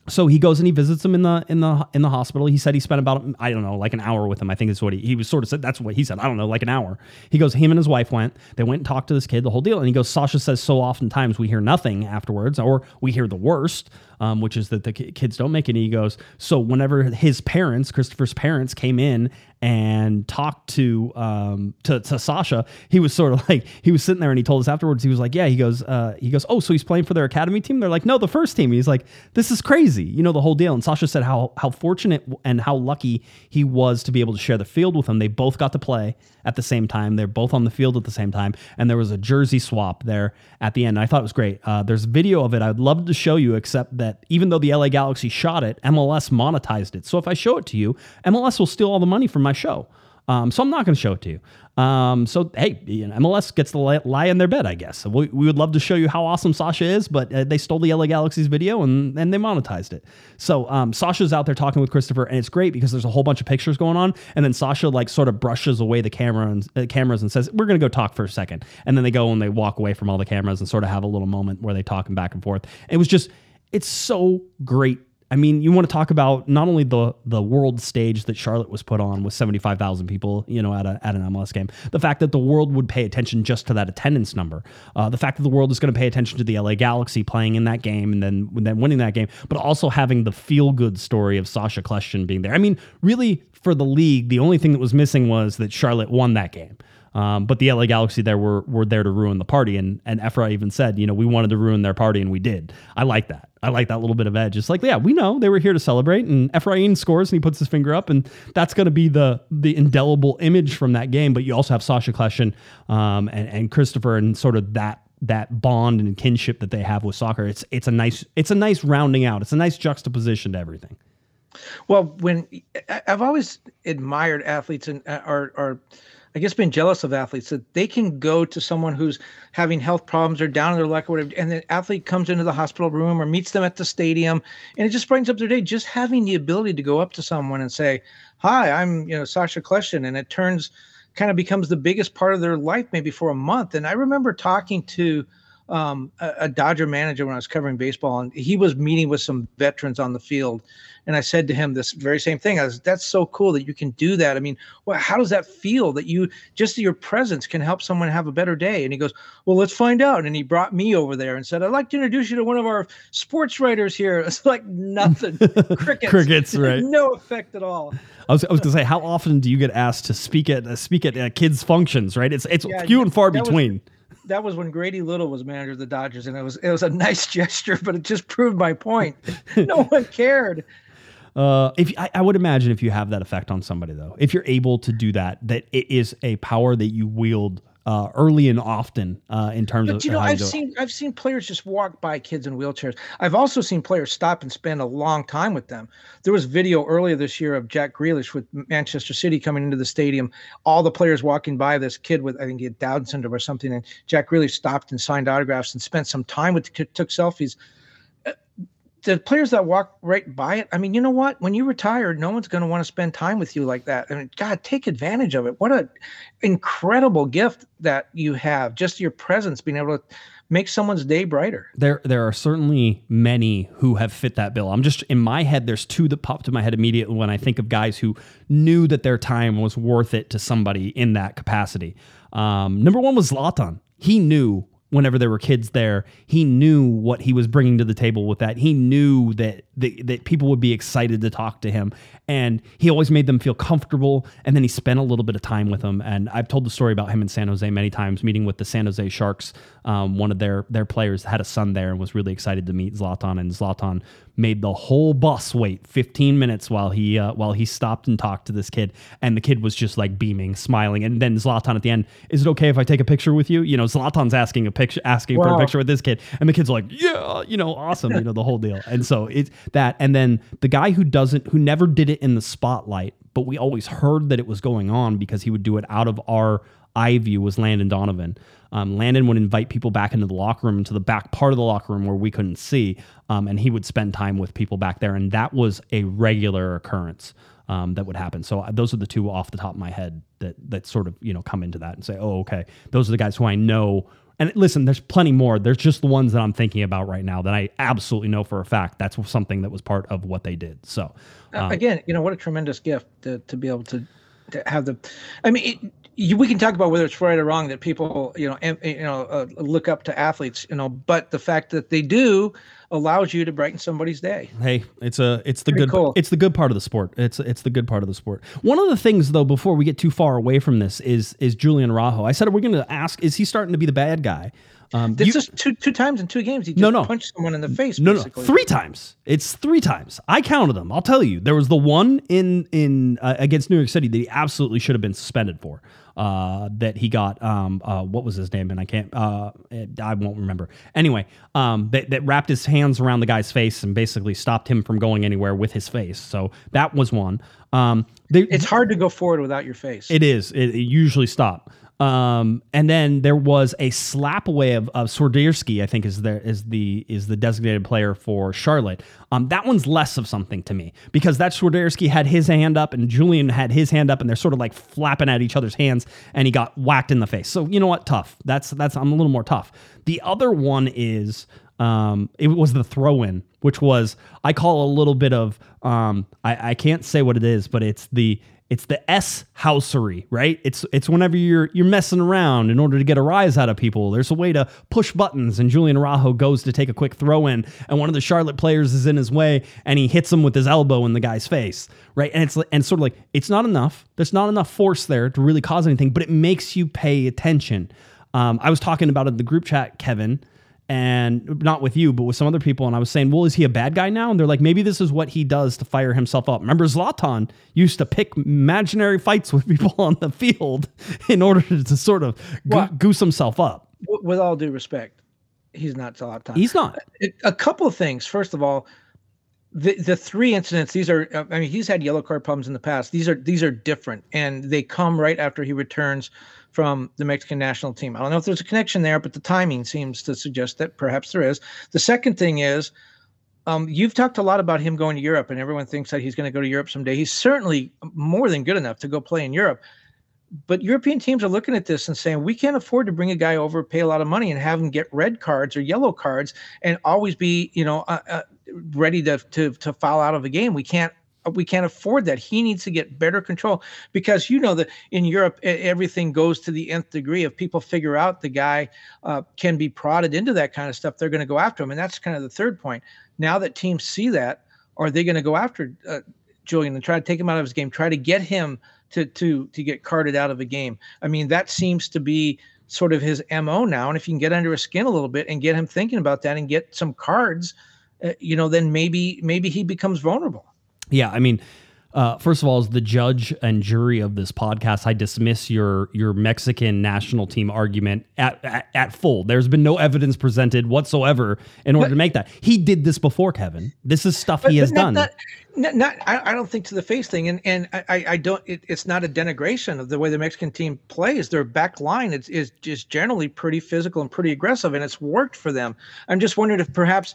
so he goes and he visits him in the in the in the hospital. He said he spent about I don't know like an hour with him. I think is what he he was sort of said. That's what he said. I don't know like an hour. He goes. Him and his wife went. They went and talked to this kid. The whole deal. And he goes. Sacha says so oftentimes we hear nothing afterwards, or we hear the worst, um, which is that the kids don't make it. And he goes. So whenever his parents, Christopher's parents, came in and talked to um to, to Sacha, he was sort of like he was sitting there and he told us afterwards. He was like, yeah. He goes. Uh, he goes. Oh, so he's playing for their academy team. They're like, no, the first team. He's like, this is crazy. You know the whole deal. And Sacha said how how fortunate and how lucky he was to be able to share the field with him. They both got to play at the same time. They're both on the field at the same time, and there was a jersey swap there at the end. I thought it was great. Uh, there's video of it. I'd love to show you, except that even though the LA Galaxy shot it, MLS monetized it. So if I show it to you, MLS will steal all the money from my show. Um, so I'm not going to show it to you. Um, so hey, you know, MLS gets to lie, lie in their bed, I guess. We, we would love to show you how awesome Sacha is, but uh, they stole the LA Galaxy's video and and they monetized it. So um, Sacha's out there talking with Christopher, and it's great because there's a whole bunch of pictures going on, and then Sacha like sort of brushes away the camera and uh, cameras and says, "We're going to go talk for a second. and then they go and they walk away from all the cameras and sort of have a little moment where they talking back and forth. It was just, it's so great I mean, you want to talk about not only the the world stage that Charlotte was put on with 75,000 people, you know, at, a, at an MLS game, the fact that the world would pay attention just to that attendance number, uh, the fact that the world is going to pay attention to the LA Galaxy playing in that game and then, then winning that game, but also having the feel good story of Sacha Kljestan being there. I mean, really, for the league, the only thing that was missing was that Charlotte won that game. Um, but the LA Galaxy there were were there to ruin the party, and and Efra even said, you know, we wanted to ruin their party, and we did. I like that. I like that little bit of edge. It's like, yeah, we know they were here to celebrate, and Efrain scores and he puts his finger up, and that's going to be the the indelible image from that game. But you also have Sacha Kljestan um, and and Christopher, and sort of that that bond and kinship that they have with soccer. It's it's a nice it's a nice rounding out. It's a nice juxtaposition to everything. Well, when I've always admired athletes and uh, or or I guess been jealous of athletes that they can go to someone who's having health problems or down in their luck or whatever, and the athlete comes into the hospital room or meets them at the stadium, and it just brightens up their day. Just having the ability to go up to someone and say, "Hi, I'm you know Sacha Kljestan," and it turns kind of becomes the biggest part of their life maybe for a month. And I remember talking to um, a, a, Dodger manager when I was covering baseball, and he was meeting with some veterans on the field. And I said to him this very same thing. I was, "That's so cool that you can do that. I mean, well, how does that feel that you just your presence can help someone have a better day?" And he goes, "Well, let's find out." And he brought me over there and said, "I'd like to introduce you to one of our sports writers here." It's like nothing, crickets, crickets, right? no effect at all. I was, I was gonna say, how often do you get asked to speak at uh, speak at uh, kids' functions? Right? It's it's yeah, few and far between. Was, that was when Grady Little was manager of the Dodgers, and it was it was a nice gesture, but it just proved my point. no one cared. Uh, if I, I, would imagine if you have that effect on somebody though, if you're able to do that, that it is a power that you wield uh, early and often uh, in terms but, of. You know, I've seen I've seen players just walk by kids in wheelchairs. I've also seen players stop and spend a long time with them. There was video earlier this year of Jack Grealish with Manchester City coming into the stadium. All the players walking by this kid with I think he had Down syndrome or something, and Jack Grealish stopped and signed autographs and spent some time with the kid, took selfies the players that walk right by it, I mean, you know what? When you retire, no one's going to want to spend time with you like that. I mean, God, take advantage of it. What an incredible gift that you have. Just your presence, being able to make someone's day brighter. There, there are certainly many who have fit that bill. I'm just in my head. There's two that popped to my head immediately when I think of guys who knew that their time was worth it to somebody in that capacity. Um, number one was Zlatan. He knew whenever there were kids there, he knew what he was bringing to the table with that. He knew that that, that people would be excited to talk to him, and he always made them feel comfortable. And then he spent a little bit of time with them. And I've told the story about him in San Jose many times, meeting with the San Jose Sharks. Um, one of their their players had a son there and was really excited to meet Zlatan. And Zlatan made the whole bus wait 15 minutes while he uh, while he stopped and talked to this kid. And the kid was just like beaming smiling. And then Zlatan at the end is it okay if I take a picture with you? You know Zlatan's asking a picture asking wow. for a picture with this kid. And the kid's like yeah you know awesome you know the whole deal. And so it's that. And then the guy who doesn't who never did it in the spotlight but we always heard that it was going on because he would do it out of our eye view was Landon Donovan um, Landon would invite people back into the locker room, into the back part of the locker room where we couldn't see, um, and he would spend time with people back there, and that was a regular occurrence um, that would happen. So uh, those are the two off the top of my head that that sort of you know come into that and say, oh, okay, those are the guys who I know. And listen, there's plenty more. There's just the ones that I'm thinking about right now that I absolutely know for a fact that's something that was part of what they did. So um, again, you know, what a tremendous gift to, to be able to to have the. I mean, it, you, we can talk about whether it's right or wrong that people you know you know uh, look up to athletes you know but the fact that they do allows you to brighten somebody's day hey it's a it's the Pretty good cool. it's the good part of the sport it's it's the good part of the sport one of the things though before we get too far away from this is is julian araujo i said we're going to ask is he starting to be the bad guy Um, This is two two times in two games. He just No, no. punched someone in the face. no, basically. no, three times. It's three times. I counted them. I'll tell you. There was the one in in uh, against New York City that he absolutely should have been suspended for. Uh, that he got. Um, uh, what was his name? And I can't. Uh, I won't remember. Anyway, um, that that wrapped his hands around the guy's face and basically stopped him from going anywhere with his face. So that was one. Um, they, It's hard to go forward without your face. it is. It, it usually stop. Um, and then there was a slap away of, of Swiderski, I think is there is the is the designated player for Charlotte. Um, that one's less of something to me because that Swiderski had his hand up and Julian had his hand up and they're sort of like flapping at each other's hands and he got whacked in the face. So you know what? Tough. That's that's I'm a little more tough. The other one is um, it was the throw in, which was I call a little bit of um, I, I can't say what it is, but it's the it's the S housery, right? It's it's whenever you're you're messing around in order to get a rise out of people. There's a way to push buttons, and Julian Araujo goes to take a quick throw in, and one of the Charlotte players is in his way, and he hits him with his elbow in the guy's face, right? And it's and sort of like it's not enough. There's not enough force there to really cause anything, but it makes you pay attention. Um, I was talking about it in the group chat, Kevin, and not with you, but with some other people. And I was saying, well, is he a bad guy now? And they're like, maybe this is what he does to fire himself up. Remember, Zlatan used to pick imaginary fights with people on the field in order to sort of go- Well- goose himself up. With all due respect, he's not Zlatan. He's not. A couple of things. First of all, the the three incidents. These are. uh, I mean, he's had yellow card problems in the past. These are these are different, and they come right after he returns from the Mexican national team. I don't know if there's a connection there, but the timing seems to suggest that perhaps there is. The second thing is. Um, you've talked a lot about him going to Europe, and everyone thinks that he's going to go to Europe someday. He's certainly more than good enough to go play in Europe but European teams are looking at this and saying we can't afford to bring a guy over, pay a lot of money, and have him get red cards or yellow cards, and always be you know uh, uh, ready to to to foul out of a game. We can't we can't afford that. He needs to get better control because you know that in Europe everything goes to the nth degree. If people figure out the guy uh, can be prodded into that kind of stuff, they're going to go after him, and that's kind of the third point. Now that teams see that, are they going to go after uh, Julian and try to take him out of his game, try to get him to to to get carted out of a game. I mean, that seems to be sort of his mo now. And if you can get under his skin a little bit and get him thinking about that and get some cards, uh, you know, then maybe maybe he becomes vulnerable. Yeah, I mean, uh, first of all, as the judge and jury of this podcast, I dismiss your your Mexican national team argument at, at, at full. There's been no evidence presented whatsoever in order to make that. He did this before, Kevin. This is stuff he has not, done. Not, not, I, I don't think to the face thing, and and I- I, I don't. It, it's not a denigration of the way the Mexican team plays. Their back line is is just generally pretty physical and pretty aggressive, and it's worked for them. I'm just wondering if perhaps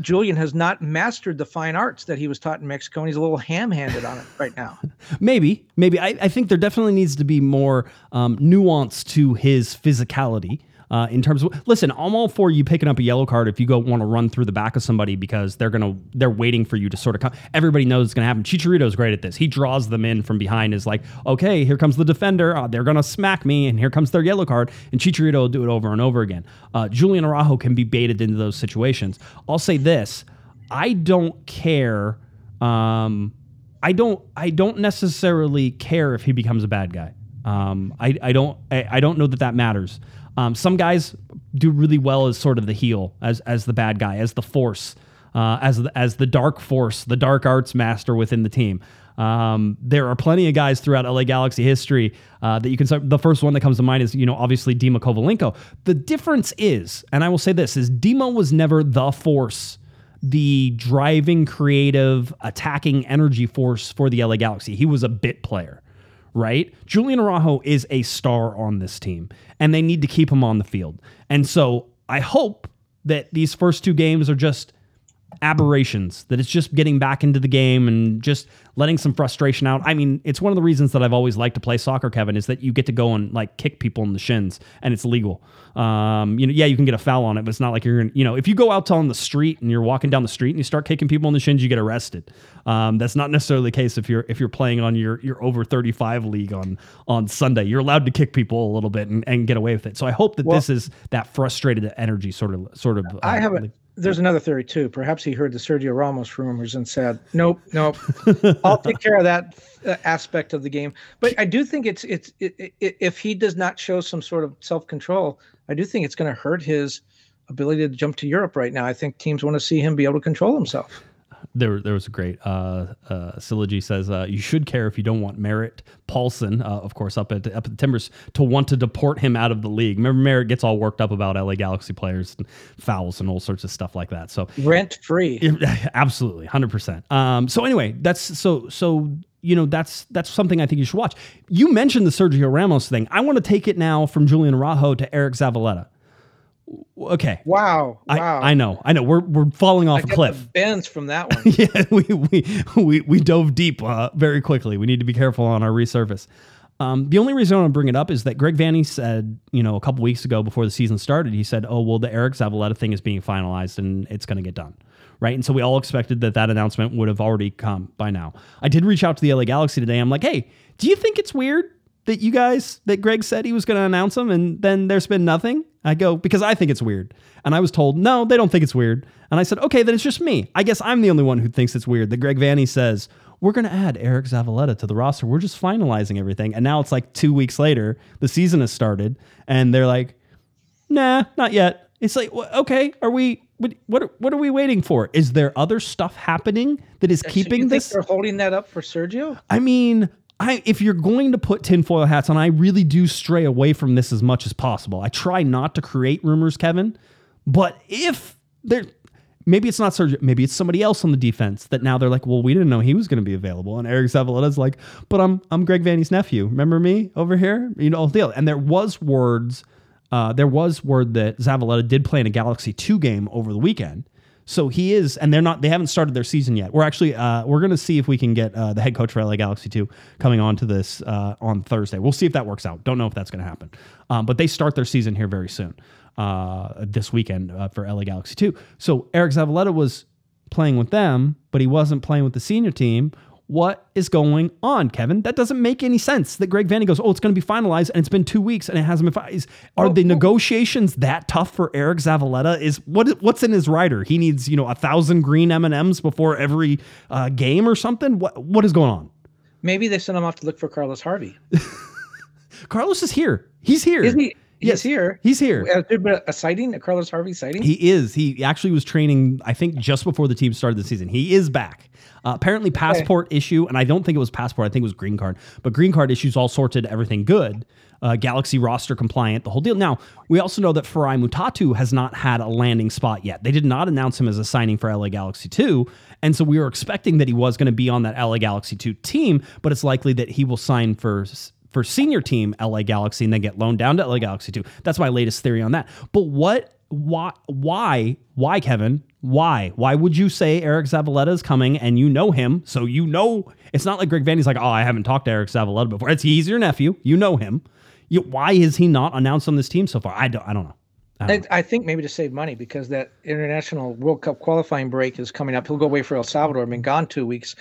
Julian has not mastered the fine arts that he was taught in Mexico, and he's a little ham-handed on it right now. Maybe, maybe. I, I think there definitely needs to be more um, nuance to his physicality. Uh, in terms of listen, I'm all for you picking up a yellow card if you go want to run through the back of somebody because they're gonna they're waiting for you to sort of come. Everybody knows it's gonna happen. Chicharito's great at this. He draws them in from behind. Is like, okay, here comes the defender. Uh, they're gonna smack me, and here comes their yellow card. And Chicharito will do it over and over again. Uh, Julian Araujo can be baited into those situations. I'll say this: I don't care. Um, I don't I don't necessarily care if he becomes a bad guy. Um, I, I don't I, I don't know that that matters. Um, some guys do really well as sort of the heel, as as the bad guy, as the force, uh, as the, as the dark force, the dark arts master within the team. Um, there are plenty of guys throughout LA Galaxy history uh, that you can. Start, the first one that comes to mind is you know obviously Dema Kovalenko. The difference is, and I will say this: is Dima was never the force the driving, creative, attacking energy force for the LA Galaxy. He was a bit player, right? Julian Araujo is a star on this team, and they need to keep him on the field. And so I hope that these first two games are just aberrations, that it's just getting back into the game and just letting some frustration out. I mean, it's one of the reasons that I've always liked to play soccer, Kevin, is that you get to go and like kick people in the shins and it's legal. Um, you know, yeah, you can get a foul on it, but it's not like you're gonna, you know, if you go out on the street and you're walking down the street and you start kicking people in the shins, you get arrested. Um, that's not necessarily the case if you're if you're playing on your your over 35 league on on Sunday. You're allowed to kick people a little bit and, and get away with it. So I hope that Well- this is that frustrated energy sort of sort of uh, I have a. There's another theory too. Perhaps he heard the Sergio Ramos rumors and said, "Nope, nope, I'll take care of that uh, aspect of the game." But I do think it's it's it, it, if he does not show some sort of self control, I do think it's going to hurt his ability to jump to Europe right now. I think teams want to see him be able to control himself. There, there was a great uh, uh, Syllogy says uh, you should care if you don't want Merritt Paulson, uh, of course, up at up at the Timbers, to want to deport him out of the league. Remember, Merritt gets all worked up about LA Galaxy players and fouls and all sorts of stuff like that. So rent free, absolutely, hundred percent. Um, so anyway, that's so so you know that's that's something I think you should watch. You mentioned the Sergio Ramos thing. I want to take it now from Julian Araujo to Eriq Zavaleta. Okay. Wow. Wow. I, I know. I know. We're we're falling off I a cliff. Bends from that one. yeah, we, we we we dove deep uh, very quickly. We need to be careful on our resurface. Um, the only reason I want to bring it up is that Greg Vanney said, you know, a couple weeks ago before the season started, he said, "Oh, well, the Eriq Zavaleta thing is being finalized and it's going to get done." Right, and so we all expected that that announcement would have already come by now. I did reach out to the LA Galaxy today. I'm like, "Hey, do you think it's weird that you guys that Greg said he was going to announce them and then there's been nothing?" I go, because I think it's weird. And I was told, no, they don't think it's weird. And I said, okay, then it's just me. I guess I'm the only one who thinks it's weird that Greg Vanney says, we're going to add Eriq Zavaleta to the roster. We're just finalizing everything. And now it's like two weeks later, the season has started, and they're like, nah, not yet. It's like, okay, are we, what, what, what are we waiting for? Is there other stuff happening that is So keeping this? They're holding that up for Sergio. I mean, I if you're going to put tinfoil hats on, I really do stray away from this as much as possible. I try not to create rumors, Kevin. But if there maybe it's not Sergio, maybe it's somebody else on the defense that now they're like, well, we didn't know he was going to be available. And Eriq Zavaleta's like, but I'm I'm Greg Vanney's nephew. Remember me over here? You know, deal. And there was words, uh, there was word that Zavaleta did play in a Galaxy 2 game over the weekend. So he is, and they're not. They haven't started their season yet. We're actually, uh, we're going to see if we can get uh, the head coach for LA Galaxy two coming on to this uh, on Thursday. We'll see if that works out. Don't know if that's going to happen, um, but they start their season here very soon, uh, this weekend uh, for LA Galaxy two. So Eriq Zavaleta was playing with them, but he wasn't playing with the senior team. What is going on, Kevin? That doesn't make any sense. That Greg Vanney goes, oh, it's going to be finalized, and it's been two weeks, and it hasn't been finalized. Are the negotiations that tough for Eriq Zavaleta? Is what what's in his rider? He needs you know a thousand green M and M's before every uh, game or something. What what is going on? Maybe they sent him off to look for Carlos Harvey. Carlos is here. He's here. Is he? He's Yes, here. He's here. Has there been a sighting, a Carlos Harvey sighting? He is. He actually was training, I think, just before the team started the season. He is back. Uh, apparently, passport issue, and I don't think it was passport. I think it was green card. But green card issues all sorted, everything good. Uh, Galaxy roster compliant, the whole deal. Now, we also know that Farai Mutatu has not had a landing spot yet. They did not announce him as a signing for LA Galaxy 2. And so we were expecting that he was going to be on that LA Galaxy 2 team, but it's likely that he will sign for for senior team LA Galaxy and then get loaned down to LA Galaxy too. That's my latest theory on that. But what why why why Kevin? Why? Why would you say Eriq Zavaleta is coming and you know him? So you know it's not like Greg Vanney's like, "Oh, I haven't talked to Eriq Zavaleta before." It's he's your nephew. You know him. You, why is he not announced on this team so far? I don't I don't know. I I, think maybe to save money because that international World Cup qualifying break is coming up. He'll go away for El Salvador. I Been gone two weeks.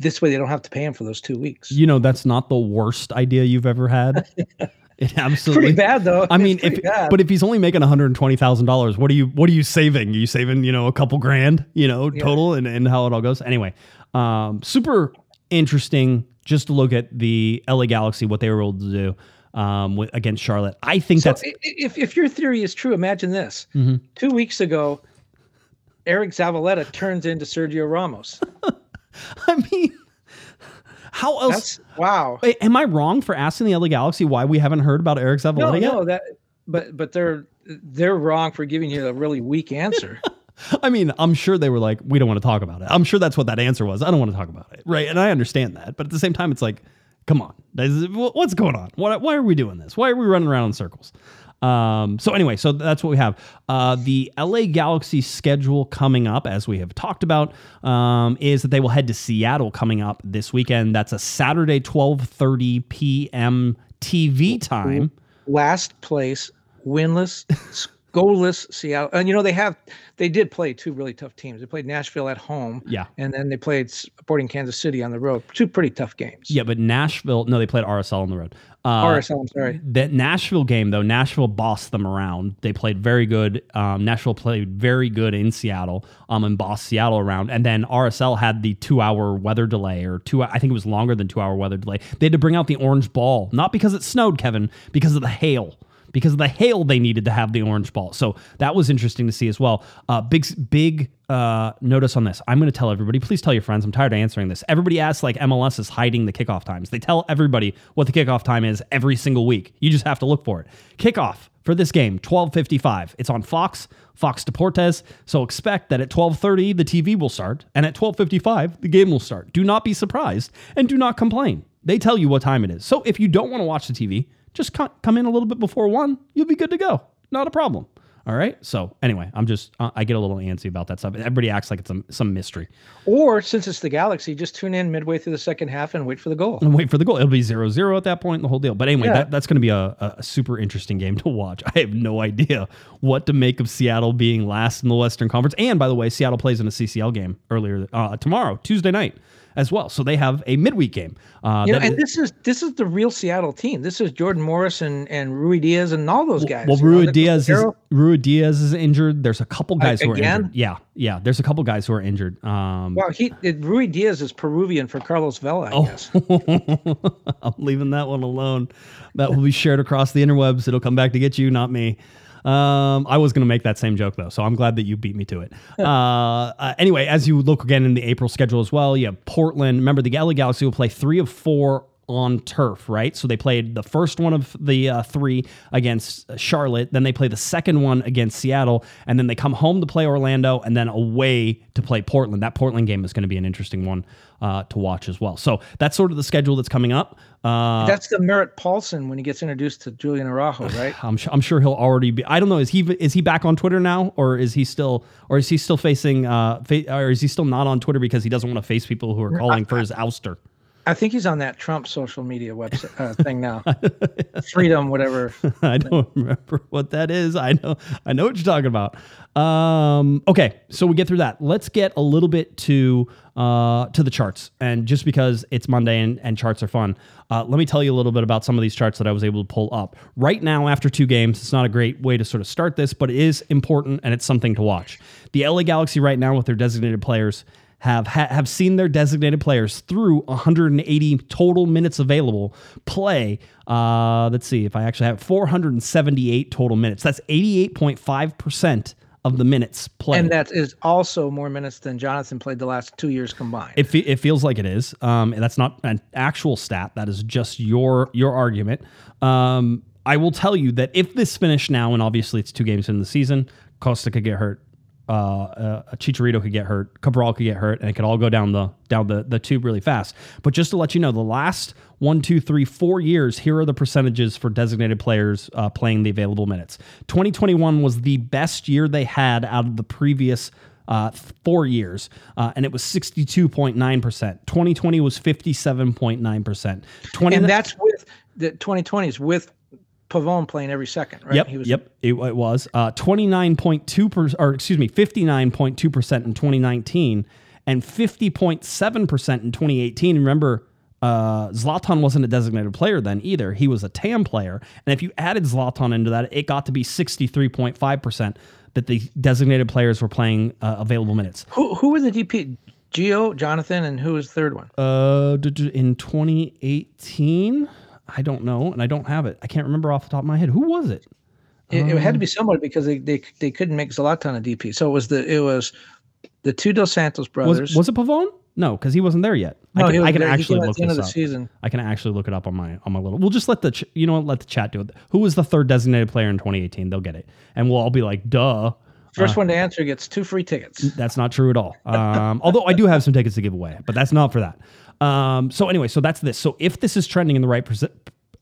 This way, they don't have to pay him for those two weeks. You know that's not the worst idea you've ever had. It absolutely Pretty bad though. I mean, if but if he's only making one hundred twenty thousand dollars, what are you what are you saving? Are you saving you know a couple grand, you know, total, and, and how it all goes. Anyway, um, super interesting just to look at the LA Galaxy what they were able to do um, with, against Charlotte. I think So that's if if your theory is true, imagine this: Mm-hmm. two weeks ago, Eriq Zavaleta turns into Sergio Ramos. I mean, how else? That's wow. Am I wrong for asking the LA Galaxy why we haven't heard about Eriq Zavaleta No, yet? no, that. But but they're they're wrong for giving you a really weak answer. I mean, I'm sure they were like, we don't want to talk about it. I'm sure that's what that answer was. I don't want to talk about it. Right. And I understand that. But at the same time, it's like, come on. This is- wh- What's going on? Why, why are we doing this? Why are we running around in circles? Um, so anyway, so that's what we have. Uh, the LA Galaxy schedule coming up, as we have talked about, um, is that they will head to Seattle coming up this weekend. That's a Saturday, 12:30 p.m. TV time. Last place, winless, goalless Seattle. And you know they have they did play two really tough teams. They played Nashville at home. Yeah. And then they played Sporting Kansas City on the road. Two pretty tough games. Yeah, but Nashville. No, they played RSL on the road. Uh, RSL, I'm sorry. That Nashville game, though, Nashville bossed them around. They played very good. Um, Nashville played very good in Seattle um, and bossed Seattle around. And then RSL had the two hour weather delay, or two, I think it was longer than two hour weather delay. They had to bring out the orange ball, not because it snowed, Kevin, because of the hail. Because of the hail they needed to have the orange ball. So that was interesting to see as well. Uh, big big uh, notice on this. I'm going to tell everybody. Please tell your friends. I'm tired of answering this. Everybody asks like MLS is hiding the kickoff times. They tell everybody what the kickoff time is every single week. You just have to look for it. Kickoff for this game 12:55. It's on Fox, Fox Deportes. So expect that at 12:30 the TV will start and at 12:55 the game will start. Do not be surprised and do not complain. They tell you what time it is. So if you don't want to watch the TV, just come in a little bit before 1. You'll be good to go. Not a problem. All right. So anyway, I'm just uh, I get a little antsy about that stuff. Everybody acts like it's a, some mystery. Or since it's the Galaxy, just tune in midway through the second half and wait for the goal. And wait for the goal. It'll be 0-0 at that point, the whole deal. But anyway, yeah. that, that's going to be a, a, super interesting game to watch. I have no idea what to make of Seattle being last in the Western Conference. And by the way, Seattle plays in a CCL game earlier uh, tomorrow, Tuesday night as well. So they have a midweek game. Uh, you know, and is, this is this is the real Seattle team. This is Jordan Morris and, and Ruidíaz and all those guys. Well, Ruidíaz is Ruidíaz is injured. There's a couple guys uh, who are injured. Yeah, yeah. There's a couple guys who are injured. Um, well, he Ruidíaz is Peruvian for Carlos Vela. I oh. guess. I'm leaving that one alone. That will be shared across the interwebs. It'll come back to get you, not me. Um, I was going to make that same joke though, so I'm glad that you beat me to it. uh, uh, anyway, as you look again in the April schedule as well, you have Portland. Remember, the LA Galaxy will play three of four on turf, right? So they played the first one of the uh, three against Charlotte, then they play the second one against Seattle, and then they come home to play Orlando, and then away to play Portland. That Portland game is going to be an interesting one uh, to watch as well. So that's sort of the schedule that's coming up. Uh, that's the Merritt Paulson when he gets introduced to Julian Araujo, right? I'm, sure, I'm sure he'll already be. I don't know. Is he is he back on Twitter now, or is he still, or is he still facing, uh, fa- or is he still not on Twitter because he doesn't want to face people who are calling for his ouster? I think he's on that Trump social media website uh, thing now. Freedom, whatever. I don't remember what that is. I know. I know what you're talking about. Um, okay, so we get through that. Let's get a little bit to uh, to the charts, and just because it's Monday and, and charts are fun, uh, let me tell you a little bit about some of these charts that I was able to pull up. Right now, after two games, it's not a great way to sort of start this, but it is important and it's something to watch. The LA Galaxy right now with their designated players have ha- have seen their designated players through 180 total minutes available play. Uh, let's see if I actually have 478 total minutes. That's 88.5 percent of the minutes played. And that is also more minutes than Jonathan played the last two years combined. It, fe- it feels like it is. Um, and that's not an actual stat. That is just your your argument. Um, I will tell you that if this finished now, and obviously it's two games in the season, Costa could get hurt uh, uh, Chicharito could get hurt, Cabral could get hurt, and it could all go down the down the, the tube really fast. But just to let you know, the last one, two, three, four years, here are the percentages for designated players uh, playing the available minutes. 2021 was the best year they had out of the previous uh, four years, uh, and it was 62.9%. 2020 was 57.9%. 20 and that's with the 2020 is with Pavon playing every second, right? Yep, he was, yep, it, it was uh, twenty nine point two percent, or excuse me, fifty nine point two percent in twenty nineteen, and fifty point seven percent in twenty eighteen. Remember, uh, Zlatan wasn't a designated player then either; he was a TAM player, and if you added Zlatan into that, it got to be sixty three point five percent that the designated players were playing uh, available minutes. Who who were the DP? Geo, Jonathan, and who was the third one? Uh, in 2018, I don't know, and I don't have it. I can't remember off the top of my head. Who was it? It, um, it had to be um, somebody because they, they they couldn't make Zlatan a DP. So it was the it was the two Dos Santos brothers. Was, was it Pavone? No, because he wasn't there yet. No, I can, I can actually look this up. Season. I can actually look it up on my on my little. We'll just let the ch- you know what let the chat do it. Who was the third designated player in 2018? They'll get it, and we'll all be like, "Duh." First uh, one to answer gets two free tickets. That's not true at all. Um, although I do have some tickets to give away, but that's not for that. Um, so anyway, so that's this. So if this is trending in the right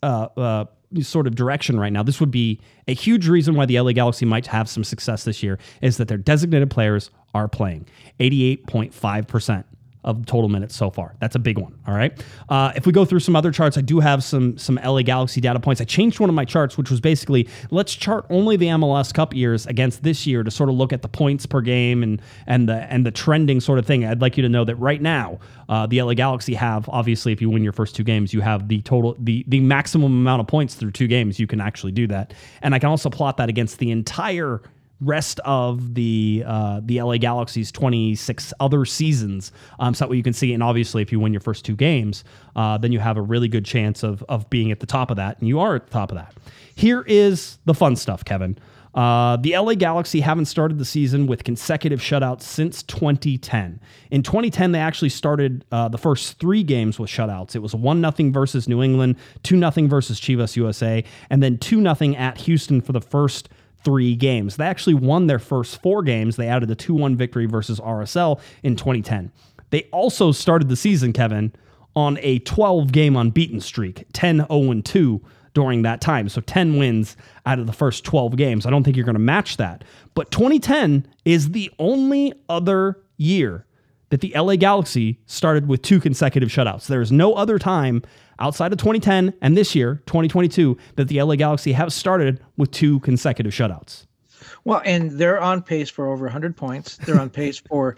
uh, uh, sort of direction right now, this would be a huge reason why the LA Galaxy might have some success this year is that their designated players are playing 88.5% of total minutes so far. That's a big one. All right. Uh, if we go through some other charts, I do have some some LA Galaxy data points. I changed one of my charts, which was basically let's chart only the MLS Cup years against this year to sort of look at the points per game and and the and the trending sort of thing. I'd like you to know that right now, uh, the LA Galaxy have obviously if you win your first two games, you have the total the the maximum amount of points through two games. You can actually do that, and I can also plot that against the entire rest of the uh, the LA Galaxy's 26 other seasons. Um, so that way you can see, and obviously, if you win your first two games, uh, then you have a really good chance of of being at the top of that, and you are at the top of that. Here is the fun stuff, Kevin. Uh, the LA Galaxy haven't started the season with consecutive shutouts since 2010. In 2010, they actually started uh, the first three games with shutouts. It was 1 0 versus New England, 2 0 versus Chivas USA, and then 2 0 at Houston for the first three games. They actually won their first four games. They added a 2 1 victory versus RSL in 2010. They also started the season, Kevin, on a 12 game unbeaten streak, 10 0 2 during that time. So 10 wins out of the first 12 games. I don't think you're going to match that. But 2010 is the only other year that the LA Galaxy started with two consecutive shutouts. There is no other time outside of 2010 and this year, 2022, that the LA Galaxy have started with two consecutive shutouts. Well, and they're on pace for over 100 points. They're on pace for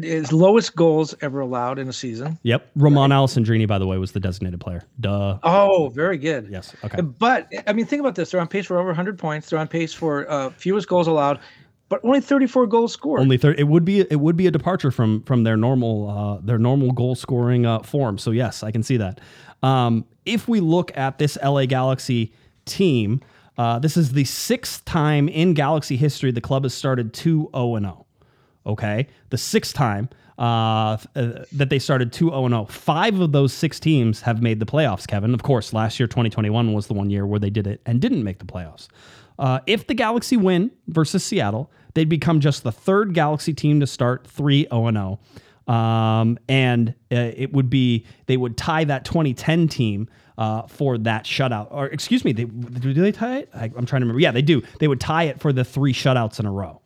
his lowest goals ever allowed in a season. Yep. Romain Alessandrini, by the way, was the designated player. Duh. Oh, very good. Yes. Okay. But I mean, think about this: they're on pace for over 100 points. They're on pace for uh, fewest goals allowed, but only 34 goals scored. Only 30. It would be it would be a departure from from their normal uh, their normal goal scoring uh, form. So yes, I can see that. Um, if we look at this LA Galaxy team, uh, this is the sixth time in Galaxy history the club has started 2 0 0 okay? The sixth time uh, uh, that they started 2 0 0. Five of those six teams have made the playoffs, Kevin. Of course, last year, 2021, was the one year where they did it and didn't make the playoffs. Uh, if the Galaxy win versus Seattle, they'd become just the third Galaxy team to start 3 0 0. Um, and uh, it would be, they would tie that 2010 team uh, for that shutout. Or, excuse me, they, do they tie it? I, I'm trying to remember. Yeah, they do. They would tie it for the three shutouts in a row.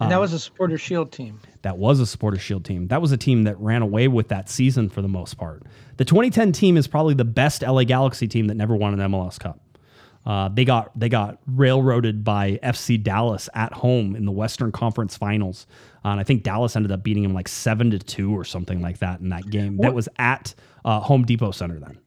And that was a supporter shield team. That was a supporter shield team. That was a team that ran away with that season for the most part. The 2010 team is probably the best LA Galaxy team that never won an MLS Cup. Uh, they got they got railroaded by FC Dallas at home in the Western Conference Finals, uh, and I think Dallas ended up beating them like seven to two or something like that in that game. That was at uh, Home Depot Center then.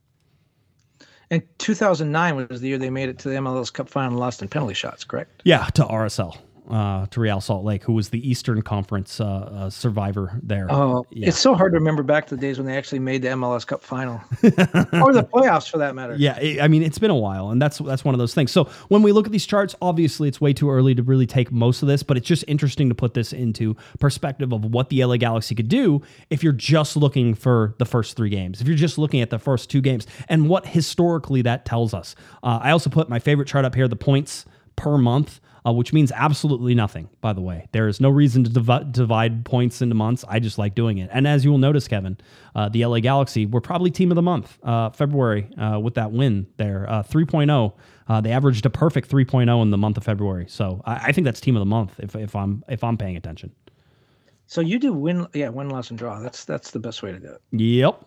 And 2009 was the year they made it to the MLS Cup final lost in penalty shots, correct? Yeah, to RSL uh, to Real Salt Lake, who was the Eastern Conference uh, uh, survivor there. Oh, yeah. it's so hard to remember back to the days when they actually made the MLS Cup final or the playoffs for that matter. Yeah, it, I mean it's been a while, and that's that's one of those things. So when we look at these charts, obviously it's way too early to really take most of this, but it's just interesting to put this into perspective of what the LA Galaxy could do if you're just looking for the first three games, if you're just looking at the first two games, and what historically that tells us. Uh, I also put my favorite chart up here: the points per month uh, which means absolutely nothing, by the way. There is no reason to div- divide points into months. I just like doing it. And as you will notice, Kevin, uh, the LA Galaxy were probably team of the month, uh, February, uh, with that win there, uh, 3.0. Uh, they averaged a perfect 3.0 in the month of February. So I, I think that's team of the month if, if I'm if I'm paying attention. So you do win, yeah, win, loss, and draw. That's that's the best way to do it. Yep.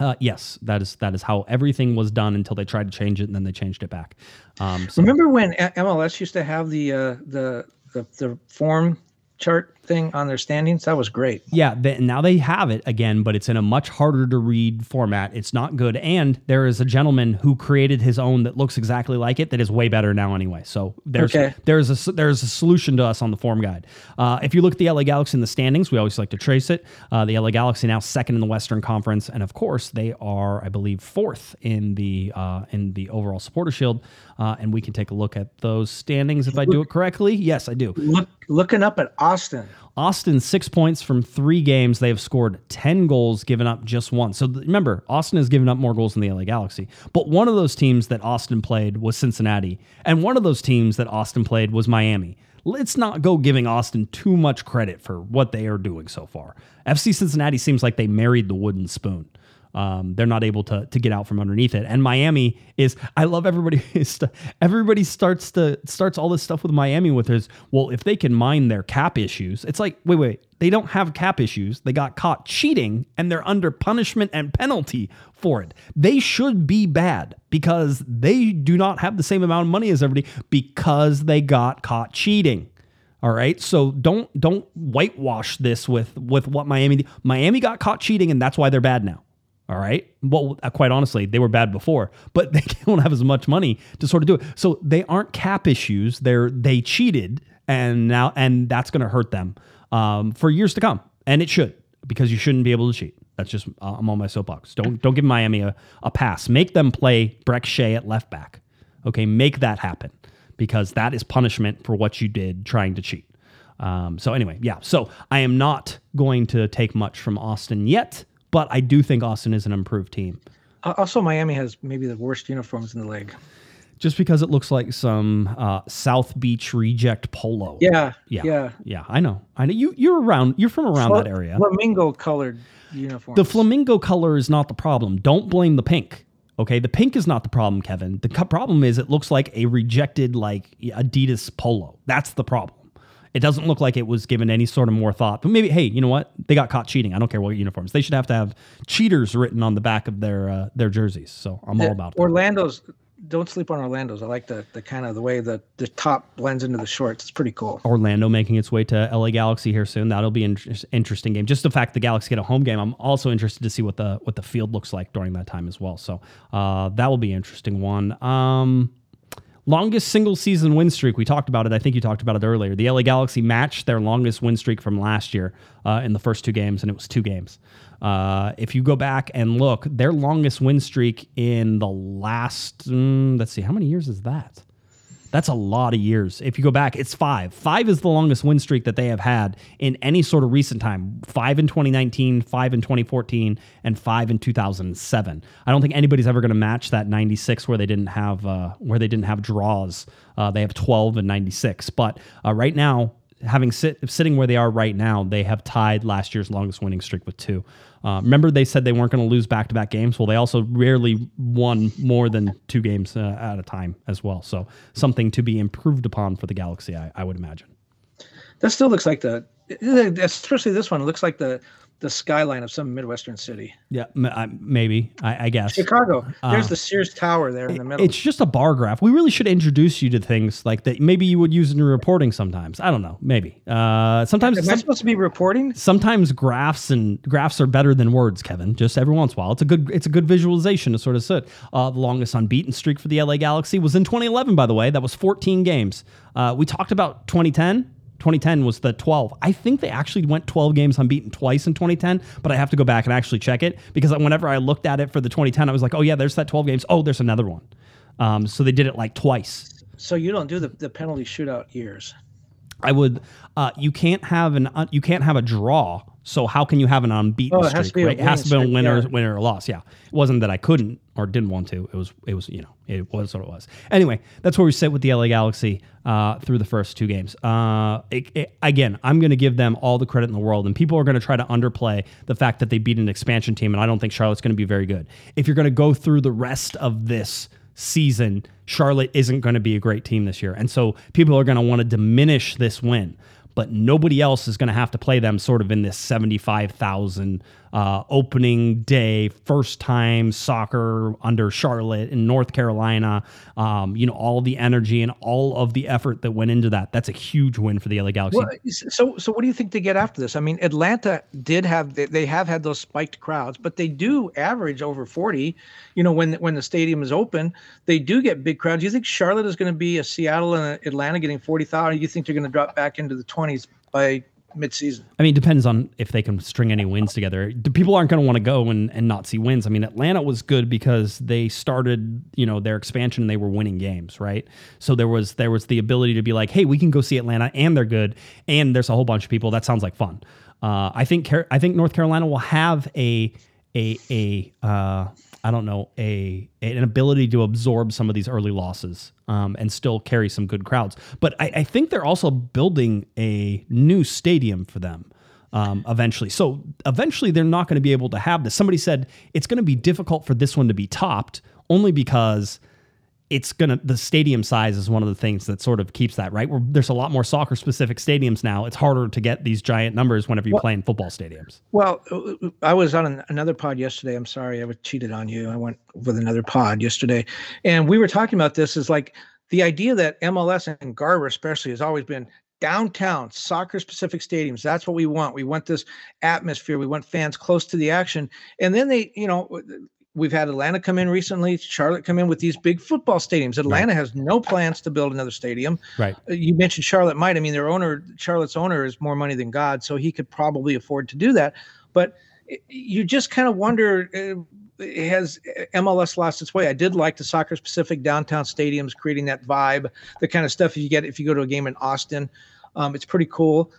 Uh, yes, that is that is how everything was done until they tried to change it and then they changed it back. Um, so. Remember when MLS used to have the uh, the, the the form chart thing on their standings. That was great. Yeah, they, now they have it again, but it's in a much harder to read format. It's not good. And there is a gentleman who created his own that looks exactly like it that is way better now anyway. So there's okay. there's a there's a solution to us on the form guide. Uh, if you look at the LA Galaxy in the standings, we always like to trace it. Uh, the LA Galaxy now second in the Western Conference, and of course they are, I believe, fourth in the uh, in the overall supporter shield. Uh, and we can take a look at those standings if I do it correctly. Yes, I do. Look, looking up at Austin. Austin, six points from three games. They have scored 10 goals, given up just one. So remember, Austin has given up more goals than the LA Galaxy. But one of those teams that Austin played was Cincinnati. And one of those teams that Austin played was Miami. Let's not go giving Austin too much credit for what they are doing so far. FC Cincinnati seems like they married the wooden spoon. Um, they're not able to to get out from underneath it. And Miami is I love everybody everybody starts to starts all this stuff with Miami with his well if they can mind their cap issues. It's like wait wait they don't have cap issues. They got caught cheating and they're under punishment and penalty for it. They should be bad because they do not have the same amount of money as everybody because they got caught cheating. All right. So don't don't whitewash this with with what Miami Miami got caught cheating and that's why they're bad now. All right. Well, uh, quite honestly, they were bad before, but they don't have as much money to sort of do it. So they aren't cap issues. They're they cheated and now and that's going to hurt them um, for years to come, and it should because you shouldn't be able to cheat. That's just uh, I'm on my soapbox. Don't don't give Miami a, a pass. Make them play Brek Shea at left back. Okay, make that happen because that is punishment for what you did trying to cheat. Um, so anyway, yeah. So I am not going to take much from Austin yet, but I do think Austin is an improved team. Uh, Also, Miami has maybe the worst uniforms in the league. Just because it looks like some uh, South Beach reject polo. Yeah, yeah, yeah. yeah. I know. I know. You you're around. You're from around that area. Flamingo colored uniforms. The flamingo color is not the problem. Don't blame the pink. Okay, the pink is not the problem, Kevin. The problem is it looks like a rejected like Adidas polo. That's the problem. It doesn't look like it was given any sort of more thought. But maybe, hey, you know what? They got caught cheating. I don't care what uniforms. They should have to have cheaters written on the back of their uh, their jerseys. So I'm all about that. Orlando's. Don't sleep on Orlando's. I like the the kind of the way the the top blends into the shorts. It's pretty cool. Orlando making its way to LA Galaxy here soon. That'll be an interesting game. Just the fact the Galaxy get a home game. I'm also interested to see what the what the field looks like during that time as well. So uh, that will be an interesting one. Um, longest single season win streak. We talked about it. I think you talked about it earlier. The LA Galaxy matched their longest win streak from last year uh, in the first two games, and it was two games. Uh, if you go back and look, their longest win streak in the last, mm, let's see, how many years is that? That's a lot of years. If you go back, it's five. Five is the longest win streak that they have had in any sort of recent time. Five in 2019, five in 2014, and five in 2007. I don't think anybody's ever going to match that 96 where they didn't have uh, where they didn't have draws. Uh, they have 12 and 96. But uh, right now, having sit sitting where they are right now, they have tied last year's longest winning streak with two. Uh, remember, they said they weren't going to lose back to back games. Well, they also rarely won more than two games uh, at a time as well. So something to be improved upon for the Galaxy, I, I would imagine. That still looks like the, especially this one. Looks like the the skyline of some midwestern city. Yeah, maybe I, I guess. Chicago. There's the Sears Tower there in the middle. It's just a bar graph. We really should introduce you to things like that. Maybe you would use in your reporting sometimes. I don't know. Maybe. Uh, sometimes. Am I supposed to be reporting? sometimes graphs and graphs are better than words, Kevin. Just every once in a while, it's a good it's a good visualization to sort of sit. Uh, the longest unbeaten streak for the LA Galaxy was in 2011, by the way. That was 14 games. Uh, we talked about 2010. 2010 was the 12. I think they actually went 12 games unbeaten twice in 2010, but I have to go back and actually check it because whenever I looked at it for the 2010, I was like, oh yeah, there's that 12 games. Oh, there's another one. Um, so they did it like twice. So you don't do the, the penalty shootout years. I would. Uh, you can't have an. Uh, you can't have a draw. So how can you have an unbeaten Oh, it has to streak? right? It has to be a winner, yeah. winner or loss. Yeah, it wasn't that I couldn't or didn't want to. It was. It was. You know, it was what it was. Anyway, that's where we sit with the LA Galaxy uh, through the first two games. Uh, it- it- again, I'm going to give them all the credit in the world, and people are going to try to underplay the fact that they beat an expansion team, and I don't think Charlotte's going to be very good. If you're going to go through the rest of this season, Charlotte isn't going to be a great team this year. And so people are going to want to diminish this win. But nobody else is going to have to play them sort of in this 75,000 uh, opening day, first time soccer under Charlotte in North Carolina. Um, you know, all the energy and all of the effort that went into that. That's a huge win for the LA Galaxy. Well, so so what do you think they get after this? I mean, Atlanta did have they, they have had those spiked crowds, but they do average over forty. You know, when when the stadium is open, they do get big crowds. Do you think Charlotte is going to be a Seattle and Atlanta getting forty thousand? You think they're going to drop back into the twenties by midseason? I mean, it depends on if they can string any wins together. The people aren't going to want to go and, and not see wins. I mean, Atlanta was good because they started, you know, their expansion and they were winning games, right? So there was there was the ability to be like, hey, we can go see Atlanta and they're good, and there's a whole bunch of people. That sounds like fun. Uh, I think I think North Carolina will have a a a uh, I don't know a an ability to absorb some of these early losses um, and still carry some good crowds. But I, I think they're also building a new stadium for them um, eventually. So eventually they're not going to be able to have this. Somebody said it's going to be difficult for this one to be topped only because it's gonna the stadium size is one of the things that sort of keeps that right. Where there's a lot more soccer specific stadiums now. It's harder to get these giant numbers whenever you play in football stadiums. Well, uh, I was on an, another pod yesterday. I'm sorry, I was cheated on you. I went with another pod yesterday, and we were talking about this. Is like the idea that MLS and Garber especially has always been downtown soccer specific stadiums. That's what we want. We want this atmosphere. We want fans close to the action. And then they, you know, we've had Atlanta come in recently, Charlotte come in with these big football stadiums. Atlanta has no plans to build another stadium. Right. Uh, You mentioned Charlotte might. I mean, their owner, Charlotte's owner, is more money than God, so he could probably afford to do that. But you just kind of wonder. Uh, has MLS lost its way? I did like the soccer specific downtown stadiums, creating that vibe, the kind of stuff you get if you go to a game in Austin. Um, it's pretty cool.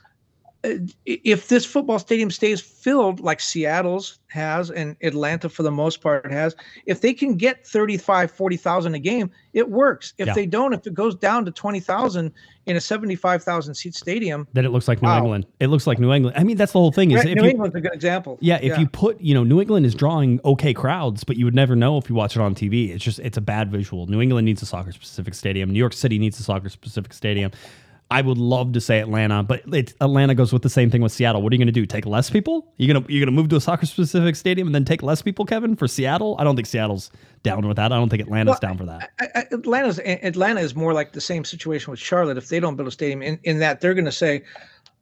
Uh, If this football stadium stays filled like Seattle's has and Atlanta for the most part has, if they can get 35, 40,000 a game, it works. If Yeah. they don't, if it goes down to 20,000 in a 75,000 seat stadium, Then it looks like New Wow. England. It looks like New England. I mean, that's the whole thing. Is New you, England's a good example. Yeah, if you put, you know, New England is drawing okay crowds, but you would never know if you watch it on TV. It's just, it's a bad visual. New England needs a soccer specific stadium. New York City needs a soccer specific stadium. I would love to say Atlanta, but it, Atlanta goes with the same thing with Seattle. What are you going to do? Take less people? You gonna you're gonna move to a soccer specific stadium and then take less people, Kevin, for Seattle? I don't think Seattle's down with that. I don't think Atlanta's Well, down for that. I, I, Atlanta's Atlanta is more like the same situation with Charlotte. If they don't build a stadium, in, in that they're going to say,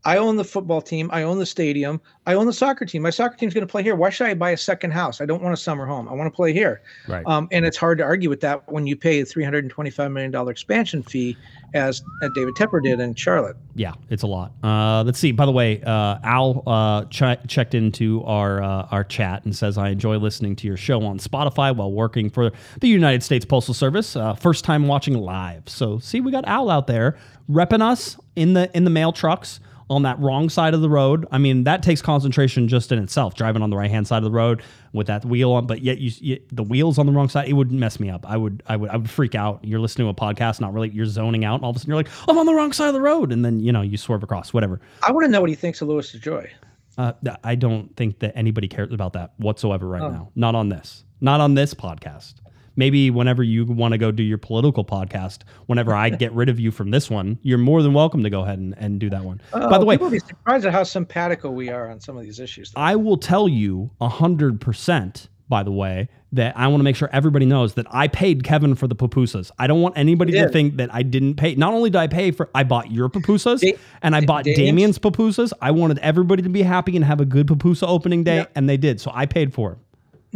"I own the football team, I own the stadium, I own the soccer team. My soccer team's going to play here. Why should I buy a second house? I don't want a summer home. I want to play here." Right. Um, and it's hard to argue with that when you pay a three hundred and twenty-five million dollar expansion fee, as uh, David Tepper did in Charlotte. Yeah, it's a lot. Uh, let's see. By the way, uh, Al uh, ch- checked into our uh, our chat and says, "I enjoy listening to your show on Spotify while working for the United States Postal Service. Uh, first time watching live. So, see, we got Al out there repping us in the in the mail trucks." On that wrong side of the road, I mean that takes concentration just in itself. Driving on the right hand side of the road with that wheel on, but yet you, you the wheels on the wrong side, it would mess me up. I would, I would, I would freak out. You're listening to a podcast, not really. You're zoning out, and all of a sudden you're like, I'm on the wrong side of the road, and then you know you swerve across, whatever. I want to know what he thinks of Louis DeJoy. Uh, I don't think that anybody cares about that whatsoever right now. Not on this. Not on this podcast. Maybe whenever you want to go do your political podcast, whenever I get rid of you from this one, you're more than welcome to go ahead and, and do that one. Uh, by the way, people be surprised at how simpatico we are on some of these issues. I will tell you a hundred percent. By the way, that I want to make sure everybody knows that I paid Kevin for the pupusas. I don't want anybody to think that I didn't pay. Not only did I pay for, I bought your pupusas Da- and I bought Damien's? Damien's pupusas. I wanted everybody to be happy and have a good pupusa opening day, Yeah. and they did. So I paid for it.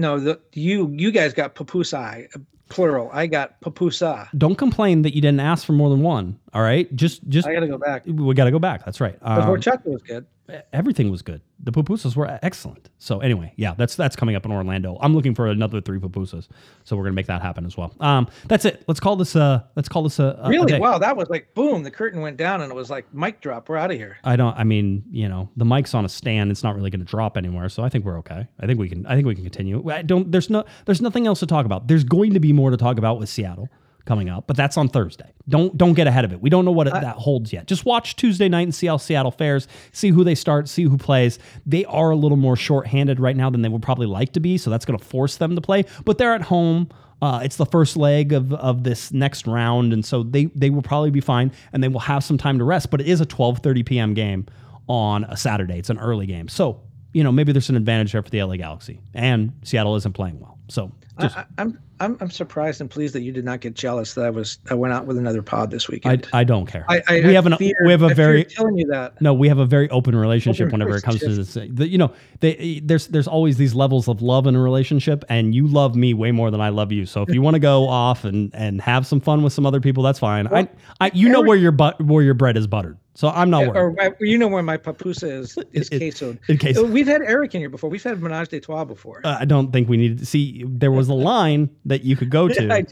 No, the you you guys got papusai, plural. I got papusa. Don't complain that you didn't ask for more than one. All right, just just I got to go back. we got to go back. That's right. Um, horchata was good. everything was good. The pupusas were excellent. So anyway, yeah, that's that's coming up in Orlando. I'm looking for another three pupusas, so we're gonna make that happen as well. Um, that's it. Let's call this uh let's call this a, a a Really? day. Wow, that was like boom. The curtain went down and it was like mic drop. We're out of here. I don't. I mean, you know, the mic's on a stand. It's not really going to drop anywhere. So I think we're okay. I think we can. I think we can continue. I don't. There's no. There's nothing else to talk about. There's going to be more to talk about with Seattle coming up, but that's on Thursday. Don't don't get ahead of it. We don't know what it, that holds yet. Just watch Tuesday night and see how Seattle fares. See who they start. See who plays. They are a little more short-handed right now than they would probably like to be. So that's going to force them to play. But they're at home. Uh, it's the first leg of, of this next round, and so they they will probably be fine, and they will have some time to rest. But it is a 12:30 p.m. game on a Saturday. It's an early game, so you know maybe there's an advantage there for the LA Galaxy, and Seattle isn't playing well. So just I, I, I'm I'm I'm surprised and pleased that you did not get jealous that I was I went out with another pod this weekend. I I don't care. I, I, we have an feared- we have a very telling you that. no, we have a very open relationship Open whenever it comes to this. The, you know, they, there's there's always these levels of love in a relationship, and you love me way more than I love you. So if you want to go off and and have some fun with some other people, that's fine. I, I you know where your but where your bread is buttered, so I'm not worried. Or you know where my papusa is is It- queso. in queso. We've had Eric in here before. We've had Menage de Trois before. Uh, I don't think we need to see. There was a line that you could go to. I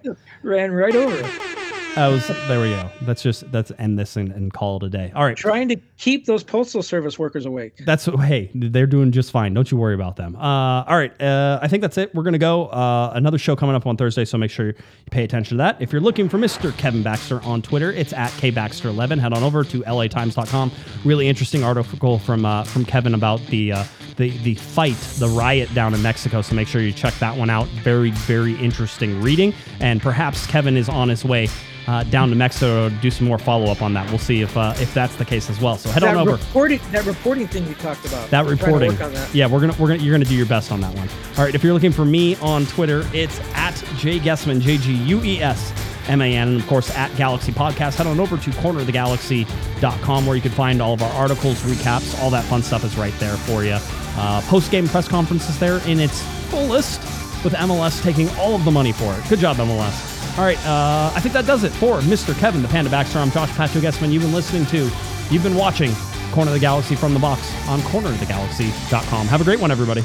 ran right over it. I was there. We go. Let's just let's end this and, and call it a day. All right. Trying to keep those postal service workers awake. That's hey, they're doing just fine. Don't you worry about them. Uh, all right, uh, I think that's it. We're gonna go. Uh, another show coming up on Thursday, so make sure you pay attention to that. If you're looking for Mr. Kevin Baxter on Twitter, it's at kbaxter11. Head on over to latimes.com. Really interesting article from uh, from Kevin about the uh, the the fight, the riot down in Mexico. So make sure you check that one out. Very very interesting reading, and perhaps Kevin is on his way. Uh, down to Mexico to do some more follow up on that. We'll see if uh, if that's the case as well. So head That on over. reporting, that reporting thing you talked about. That We're trying to reporting. that. Yeah, we're gonna we're gonna you're gonna do your best on that one. All right, if you're looking for me on Twitter, it's at Jay Guesman, J G U E S M A N, and of course at Galaxy Podcast. Head on over to cornerofthegalaxy.com where you can find all of our articles, recaps, all that fun stuff is right there for you. Uh, Post game press conferences there in its fullest. with MLS taking all of the money for it. Good job, MLS. All right, uh, I think that does it for Mr. Kevin, the Panda Baxter. I'm Josh Patrick Guesman. You've been listening to, you've been watching Corner of the Galaxy from the box on cornerofthegalaxy.com. Have a great one, everybody.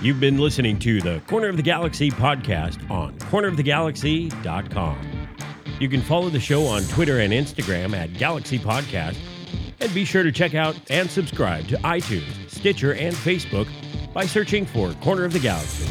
You've been listening to the Corner of the Galaxy podcast on cornerofthegalaxy.com. You can follow the show on Twitter and Instagram at Galaxy Podcast. And be sure to check out and subscribe to iTunes, Stitcher, and Facebook by searching for Corner of the Galaxy.